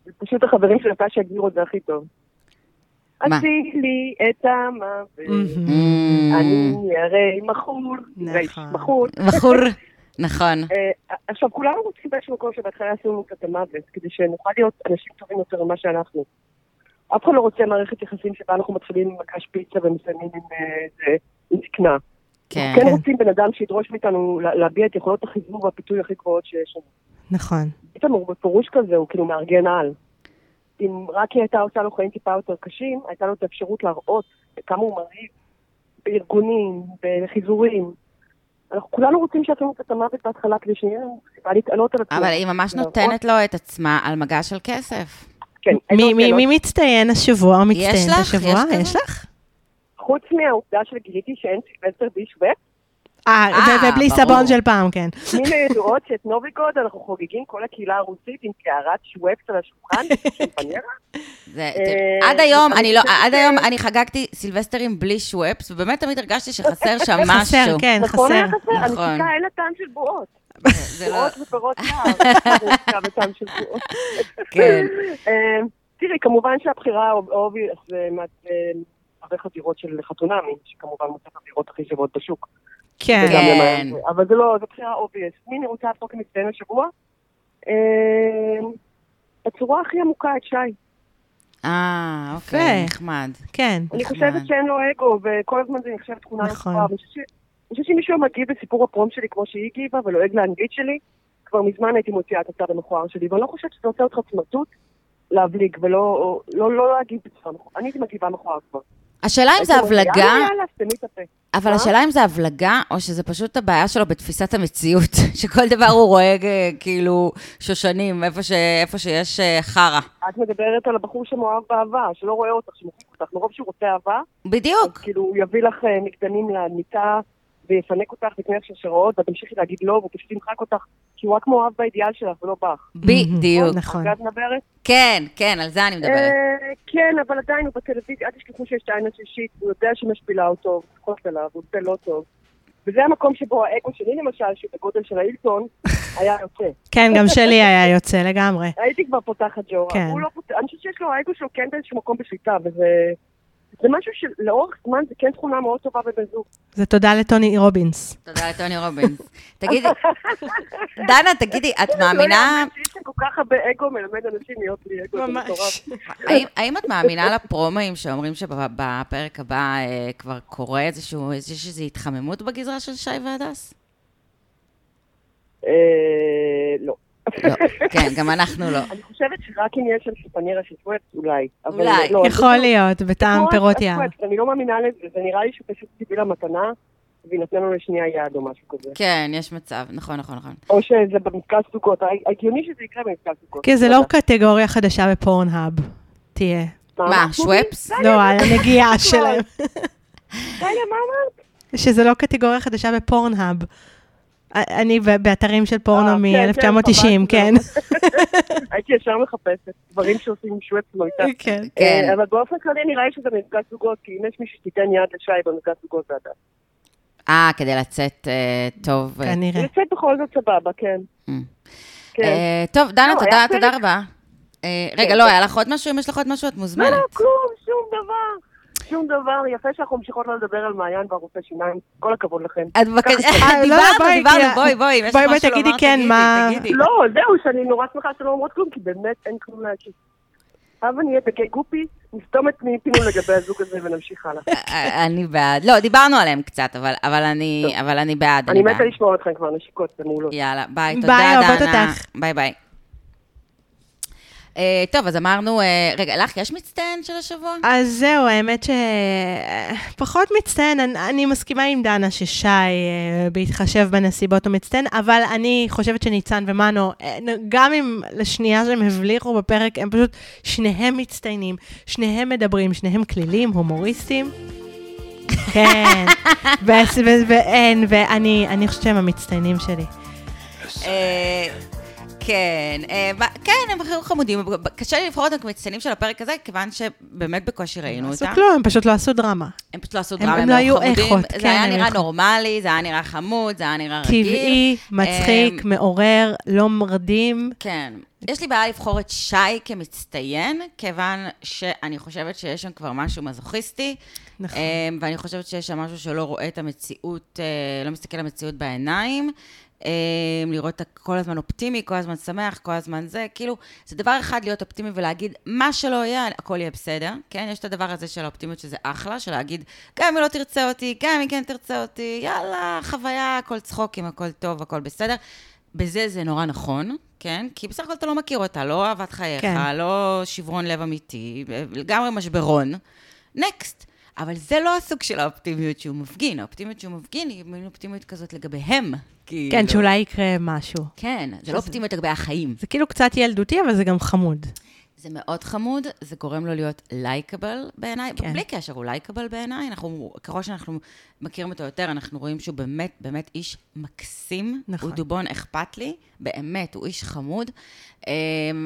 Speaker 4: זה פשוט החברים של נטשה הגדירו את זה הכי טוב.
Speaker 1: מה?
Speaker 4: עשי לי את המוות,
Speaker 2: מהמם.
Speaker 1: Mm,
Speaker 4: אני הרי מכור,
Speaker 2: נכון.
Speaker 4: מכור.
Speaker 1: בחור, נכון.
Speaker 4: אה, עכשיו, כולנו רוצים באיזשהו מקום שבהתחלה יעשו לנו קצת המוות, כדי שנוכל להיות אנשים טובים יותר ממה שאנחנו. אף אחד לא רוצה מערכת יחסים שבה אנחנו מתחילים עם מקש פיצה ומסיימים עם, אה, זקנה.
Speaker 1: כן.
Speaker 4: כן רוצים בן אדם שידרוש מאיתנו לה- להביע את יכולות החיזור והפיתוי הכי גבוהות שיש לנו.
Speaker 2: נכון.
Speaker 4: איתמר הוא בפירוש כזה, הוא כאילו מארגן על. אם רק היא הייתה עושה לו חיים טיפה יותר קשים, הייתה לו את האפשרות להראות כמה הוא מרהיב בארגונים, בחיזורים. אנחנו כולנו רוצים שיעשו את המוות בהתחלה כדי שיהיה לנו סיבה להתעלות על עצמנו.
Speaker 1: אבל היא ממש נותנת לו את עצמה על מגע של כסף.
Speaker 4: כן,
Speaker 2: מי- מצטיין השבוע או מצטיינת? השבוע?
Speaker 1: יש
Speaker 2: לך?
Speaker 4: חוץ מהעובדה שגיליתי שאין סילבסטר ביש ופ,
Speaker 2: אה,
Speaker 1: אה,
Speaker 2: ובלי. סבון של פעם, כן.
Speaker 4: מן הידועות שאת נובי גוד אנחנו חוגגים כל הקהילה הרוסית עם קערת שוופס על השולחן, אה,
Speaker 1: עד היום,
Speaker 4: אני
Speaker 1: אני לא,
Speaker 4: חושבת
Speaker 1: עד היום אני חגגתי סילבסטרים בלי שוופס, ובאמת תמיד הרגשתי שחסר שם משהו.
Speaker 2: חסר, כן,
Speaker 4: נכון, היה
Speaker 2: חסר.
Speaker 4: חסר,
Speaker 1: נכון.
Speaker 4: הנשיקה אין לה טעם של בועות.
Speaker 1: זה לא,
Speaker 4: בועות ופירות בועות.
Speaker 1: כן.
Speaker 4: אה, תראי, כמובן שהבחירה ה obvious זה הרבה חזירות של חתונמי, שכמובן מוצאת החזירות הכי שוות בשוק.
Speaker 2: כן.
Speaker 1: כן.
Speaker 4: זה. אבל זה לא, זו בחירה obvious. מי אני רוצה להפוך כמצטיין השבוע? אה, בצורה הכי עמוקה את שי.
Speaker 1: אה. אוקיי, נחמד.
Speaker 2: כן.
Speaker 4: אני
Speaker 1: נחמד.
Speaker 4: חושבת שאין לו אגו, וכל הזמן זה נחשב תכונה
Speaker 2: נכון.
Speaker 4: אני חושבת ש- אני חושבת שאם מישהו היה מגיב בסיפור הפרום שלי כמו שהיא הגיבה, ולועג לאנגלית שלי, כבר מזמן הייתי מוציאה את הצד המכוער שלי, ואני לא חושבת שזה עושה אותך סמרטוט להבליג, ולא לא, לא להגיב בצורה מכוער. אני הייתי מגיבה מכוער כבר.
Speaker 1: השאלה אם זה הבלגה. אבל? השאלה אם זה הבלגה, או שזה פשוט הבעיה שלו בתפיסת המציאות, שכל דבר הוא רואה אה, כאילו שושנים, איפה ש- איפה שיש אה, חרא.
Speaker 4: את מדברת על הבחור שמאוהב באהבה, שלא רואה אותך, שמוחק אותך, מרוב שהוא רוצה אהבה, אז
Speaker 1: בדיוק.
Speaker 4: כאילו הוא יביא לך אה, נגדנים למיטה, ויפנק אותך לקנות שרשראות, ואת תמשיכי להגיד לא, והוא פשוט ימחק אותך, כי הוא רק מאוהב באידיאל שלך ולא בך.
Speaker 1: בדיוק.
Speaker 2: נכון.
Speaker 4: את מדברת?
Speaker 1: כן, כן, על זה אני מדברת.
Speaker 4: אה, כן, אבל עדיין הוא בטלוויזיה, אל תשכחו שיש את העין השלישית, הוא יודע שמשפילה אותו, הוא צחוק עליו, הוא עושה לא טוב. וזה המקום שבו האגו שלי למשל, שבגודל של האילטון, היה יוצא.
Speaker 2: כן, גם שלי היה יוצא לגמרי.
Speaker 4: הייתי כבר פותחת ג'ו,
Speaker 2: כן.
Speaker 4: הוא לא פותח, אני חושבת שיש לו, האגו שלו כן באיזשהו מקום בשליטה, וזה... זה משהו שלאורך זמן זה כן תכונה מאוד טובה בבן זוג.
Speaker 2: זה תודה לטוני רובינס.
Speaker 1: תודה לטוני רובינס. תגידי, דנה, תגידי, את
Speaker 4: לא
Speaker 1: מאמינה,
Speaker 4: יאמן שיש שם כל כך הרבה אגו מלמד אנשים להיות בלי אגו, זה מטורף.
Speaker 1: האם- את מאמינה לפרומואים שאומרים שבפרק הבא אה, כבר קורה איזשהו, יש איזושהי התחממות בגזרה של שי והדס?
Speaker 4: אה, לא.
Speaker 1: לא, כן, גם אנחנו לא.
Speaker 4: אני חושבת שרק אם יש שם שפנירה של סוואט, אולי. אבל
Speaker 1: אולי.
Speaker 4: לא,
Speaker 2: יכול
Speaker 4: אני-
Speaker 2: להיות, בטעם פירות יער.
Speaker 4: אני לא מאמינה לזה, זה נראה לי שהוא פשוט ציפי לה מתנה, והיא נתנה לו לשנייה יד או משהו כזה.
Speaker 1: כן, יש מצב, נכון, נכון, נכון.
Speaker 4: או שזה במפקד סוכות, הגיוני שזה יקרה במפקד סוכות.
Speaker 2: כי זה לא. קטגוריה חדשה בפורנהאב. תהיה.
Speaker 1: מה, שוואפס?
Speaker 2: לא, הנגיעה שלהם.
Speaker 4: רגע, מה אמרת?
Speaker 2: שזה לא קטגוריה חדשה בפורנהאב. אני באתרים של פורנו
Speaker 4: אה, כן, כן,
Speaker 2: מ-1990,
Speaker 4: חבל,
Speaker 2: כן.
Speaker 4: הייתי ישר מחפשת דברים שעושים עם שוואפס לא איתה.
Speaker 2: כן.
Speaker 1: כן.
Speaker 4: אבל באופן כללי נראה לי שזה מפגש זוגות, כי אם יש מישהו שתיתן יד לשי במפגש זוגות זה אתה.
Speaker 1: אה, כדי לצאת אה, טוב. אה,
Speaker 2: כנראה.
Speaker 4: לצאת בכל זאת סבבה, כן.
Speaker 1: אה, טוב, דנה,
Speaker 4: לא,
Speaker 1: תודה, רבה. רגע, לא. היה לך עוד משהו? אם יש לך עוד משהו, את
Speaker 4: לא,
Speaker 1: מוזמנת.
Speaker 4: לא, כלום, שום דבר. שום דבר. יפה שאנחנו ממשיכות לא לדבר על מעיין והרופא שיניים. כל הכבוד לכם.
Speaker 1: את בבקשה,
Speaker 2: אה, לא,
Speaker 1: דיברנו, דיברנו, בואי, בואי, אם יש
Speaker 2: בואי,
Speaker 1: לך משהו
Speaker 2: תגידי
Speaker 1: לומר,
Speaker 2: כן,
Speaker 1: תגידי,
Speaker 2: מה-
Speaker 1: תגידי.
Speaker 4: לא, זהו, שאני נורא שמחה שלא אומרות כלום, כי באמת אין כלום להגיד. הבה נהיה בקיי גופי, נסתום את פינו לגבי הזוג הזה ונמשיך הלאה.
Speaker 1: אה, אני בעד. לא, דיברנו עליהם קצת, אבל- אבל אני אבל אני בעד,
Speaker 4: אני מתה. לשמוע אתכם כבר, נשיקות, זה מעולות.
Speaker 1: יאללה, ביי,
Speaker 2: ביי,
Speaker 1: תודה,
Speaker 2: אוהבות
Speaker 1: דנה.
Speaker 2: אותך.
Speaker 1: ביי ביי. אה, טוב, אז אמרנו, אה, רגע, לך יש מצטיין של השבוע?
Speaker 2: אז זהו, האמת שפחות מצטיין, אני, אני מסכימה עם דנה ששי, אה, בהתחשב בנסיבות הוא מצטיין, אבל אני חושבת שניצן ומנו, גם אם לשנייה שהם הבליחו בפרק, הם פשוט, שניהם מצטיינים, שניהם מדברים, שניהם כלילים, הומוריסטים. כן, ואין, ואני אני חושבת שהם המצטיינים שלי.
Speaker 1: אה, כן, אה, כן, הם הכי חמודים. קשה לי לבחור אותם כמצטיינים של הפרק הזה, כיוון שבאמת בקושי ראינו
Speaker 2: עשו
Speaker 1: אותם.
Speaker 2: כלום, הם פשוט לא עשו דרמה.
Speaker 1: הם פשוט לא עשו דרמה,
Speaker 2: הם לא
Speaker 1: לא
Speaker 2: היו. איכות,
Speaker 1: זה
Speaker 2: כן,
Speaker 1: היה נראה. נורמלי, זה היה נראה חמוד, זה היה נראה רגיל.
Speaker 2: טבעי, מצחיק,
Speaker 1: אמ,
Speaker 2: מעורר, לא מרדים.
Speaker 1: כן. יש לי בעיה לבחור את שי כמצטיין, כיוון שאני חושבת שיש שם כבר משהו מזוכיסטי.
Speaker 2: נכון.
Speaker 1: אמ, ואני חושבת שיש שם משהו שלא רואה את המציאות, אה, לא מסתכל על המציאות בעיניים. אמ, לראות את כל הזמן אופטימי, כל הזמן שמח, כל הזמן זה, כאילו, זה דבר אחד להיות אופטימי ולהגיד, מה שלא יהיה, הכל יהיה בסדר, כן? יש את הדבר הזה של האופטימיות שזה אחלה, של להגיד, גם אם לא תרצה אותי, גם אם כן תרצה אותי, יאללה, חוויה, הכל צחוקים, הכל טוב, הכל בסדר. בזה זה נורא נכון, כן? כי בסך הכל אתה לא מכיר אותה, לא אהבת חייך,
Speaker 2: כן.
Speaker 1: לא שברון לב אמיתי, לגמרי משברון. נקסט. אבל זה לא הסוג של האופטימיות שהוא מפגין. האופטימיות שהוא מפגין היא מין אופטימיות כזאת לגביהם. כאילו.
Speaker 2: כן, שאולי יקרה משהו.
Speaker 1: כן, זה לא אופטימיות לגבי החיים.
Speaker 2: זה כאילו קצת ילדותי, אבל זה גם חמוד.
Speaker 1: זה מאוד חמוד, זה גורם לו להיות לייקבל בעיניי,
Speaker 2: כן.
Speaker 1: בלי קשר, הוא לייקבל בעיניי, אנחנו, ככל שאנחנו מכירים אותו יותר, אנחנו רואים שהוא באמת, באמת איש מקסים.
Speaker 2: נכון.
Speaker 1: הוא דובון אכפת לי, באמת, הוא איש חמוד. Um,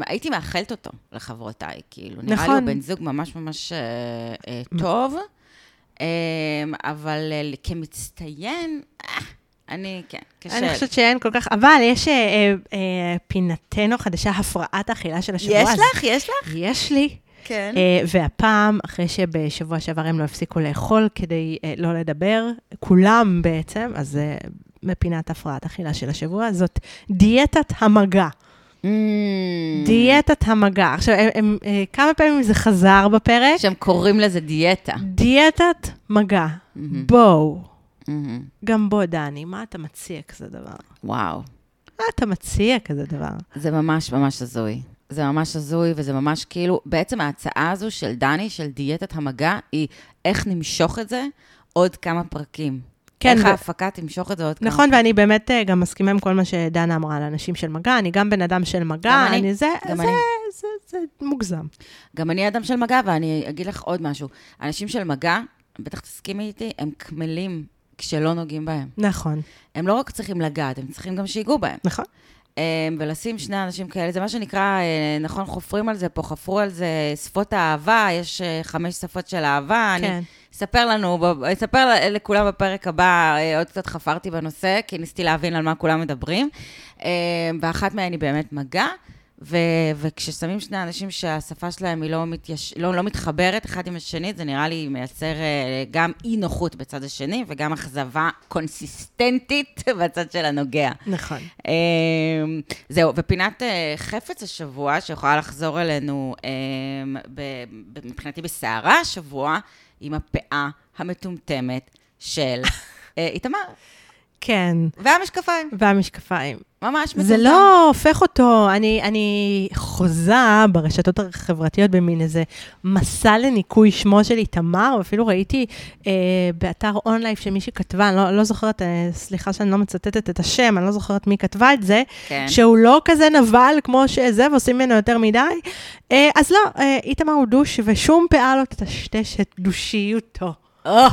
Speaker 1: הייתי מאחלת אותו לחברותיי, כאילו, נראה לי
Speaker 2: נכון.
Speaker 1: הוא בן זוג ממש ממש uh, uh, טוב, um, אבל uh, כמצטיין, אה, אני, כן, קשה.
Speaker 2: אני. חושבת שאין כל כך, אבל יש אה, אה, אה, פינתנו חדשה, הפרעת אכילה של השבוע.
Speaker 1: יש
Speaker 2: אז
Speaker 1: לך? יש לך?
Speaker 2: יש לי.
Speaker 1: כן.
Speaker 2: אה, והפעם, אחרי שבשבוע שעבר הם לא הפסיקו לאכול כדי אה, לא לדבר, כולם בעצם, אז אה, מפינת הפרעת אכילה של השבוע, זאת דיאטת המגע.
Speaker 1: Mm.
Speaker 2: דיאטת המגע. עכשיו, הם, הם, אה, כמה פעמים זה חזר בפרק?
Speaker 1: שהם קוראים לזה דיאטה.
Speaker 2: דיאטת מגע.
Speaker 1: מהמם.
Speaker 2: בואו.
Speaker 1: מהמם.
Speaker 2: גם בוא, דני, מה אתה מציע כזה דבר?
Speaker 1: וואו.
Speaker 2: מה אתה מציע כזה דבר?
Speaker 1: זה ממש ממש הזוי. זה ממש הזוי, וזה ממש כאילו, בעצם ההצעה הזו של דני, של דיאטת המגע, היא איך נמשוך את זה עוד כמה פרקים.
Speaker 2: כן,
Speaker 1: איך
Speaker 2: ו-
Speaker 1: ההפקה תמשוך את זה עוד כמה
Speaker 2: נכון, ואני באמת אה, גם מסכימה עם כל מה שדנה אמרה על אנשים של מגע, אני גם בן אדם של מגע,
Speaker 1: גם אני,
Speaker 2: זה,
Speaker 1: גם
Speaker 2: זה,
Speaker 1: אני.
Speaker 2: זה, זה, זה מוגזם.
Speaker 1: גם אני אדם של מגע, ואני אגיד לך עוד משהו. אנשים של מגע, בטח תסכימי איתי, הם קמלים כשלא נוגעים בהם.
Speaker 2: נכון,
Speaker 1: הם לא רק צריכים לגעת, הם צריכים גם שיגעו בהם.
Speaker 2: נכון.
Speaker 1: אה, ולשים שני אנשים כאלה, זה מה שנקרא, אה, נכון, חופרים על זה פה, חפרו על זה שפות האהבה, יש אה, חמש שפות של אהבה.
Speaker 2: כן.
Speaker 1: אני אספר לנו, אספר לכולם בפרק הבא, אה, עוד קצת חפרתי בנושא, כי ניסיתי להבין על מה כולם מדברים. אה, ואחת מהן היא באמת מגע. ו- וכששמים שני אנשים שהשפה שלהם היא לא, מתייש... לא, לא מתחברת אחד עם השני, זה נראה לי מייצר אה, גם אי-נוחות בצד השני, וגם אכזבה קונסיסטנטית בצד של הנוגע.
Speaker 2: נכון.
Speaker 1: אה, זהו, ופינת אה, חפץ השבוע, שיכולה לחזור אלינו אה, ב- מבחינתי בסערה השבוע, עם הפאה המטומטמת של אה, איתמר,
Speaker 2: כן,
Speaker 1: והמשקפיים,
Speaker 2: והמשקפיים.
Speaker 1: ממש מטומטם.
Speaker 2: זה לא הופך אותו, אני, אני חוזה ברשתות החברתיות במין איזה מסע לניקוי שמו של איתמר, ואפילו ראיתי אה, באתר אונלייף שמישהי כתבה, אני לא, לא זוכרת, אה, סליחה שאני לא מצטטת את השם, אני לא זוכרת מי כתבה את זה,
Speaker 1: כן.
Speaker 2: שהוא לא כזה נבל כמו שזה, ועושים ממנו יותר מדי. אה, אז לא, אה, איתמר הוא דוש, ושום פאה לא תטשטש את דושיותו.
Speaker 1: או,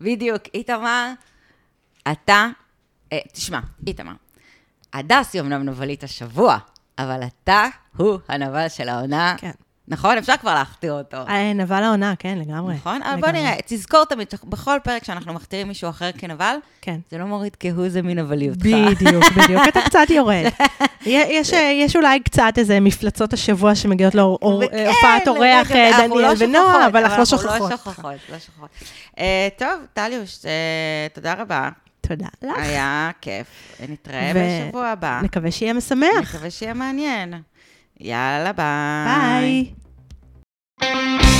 Speaker 1: בדיוק. איתמר, אתה, תשמע, איתמר, הדס היא אמנם נבלית השבוע, אבל אתה הוא הנבל של העונה.
Speaker 2: כן.
Speaker 1: נכון? אפשר כבר להכתיר אותו.
Speaker 2: אה, נבל העונה, כן, לגמרי.
Speaker 1: נכון? אבל בוא. נראה, תזכור תמיד, בכל פרק שאנחנו מכתירים מישהו אחר כנבל,
Speaker 2: כן.
Speaker 1: זה לא מוריד כהוא זה מנבליותך.
Speaker 2: בדיוק, בדיוק, אתה קצת יורד. יש, יש אולי קצת איזה מפלצות השבוע שמגיעות להופעת אורח אה,
Speaker 1: אנחנו
Speaker 2: דניאל
Speaker 1: לא
Speaker 2: ונועה, אבל אנחנו לא
Speaker 1: לא
Speaker 2: שוכחות.
Speaker 1: שוכחות, לא שוכחות. אה, טוב, טליוש, אה, תודה רבה.
Speaker 2: תודה לך.
Speaker 1: היה כיף. נתראה
Speaker 2: ו...
Speaker 1: בשבוע הבא.
Speaker 2: נקווה שיהיה משמח.
Speaker 1: נקווה שיהיה מעניין. יאללה, ביי.
Speaker 2: ביי.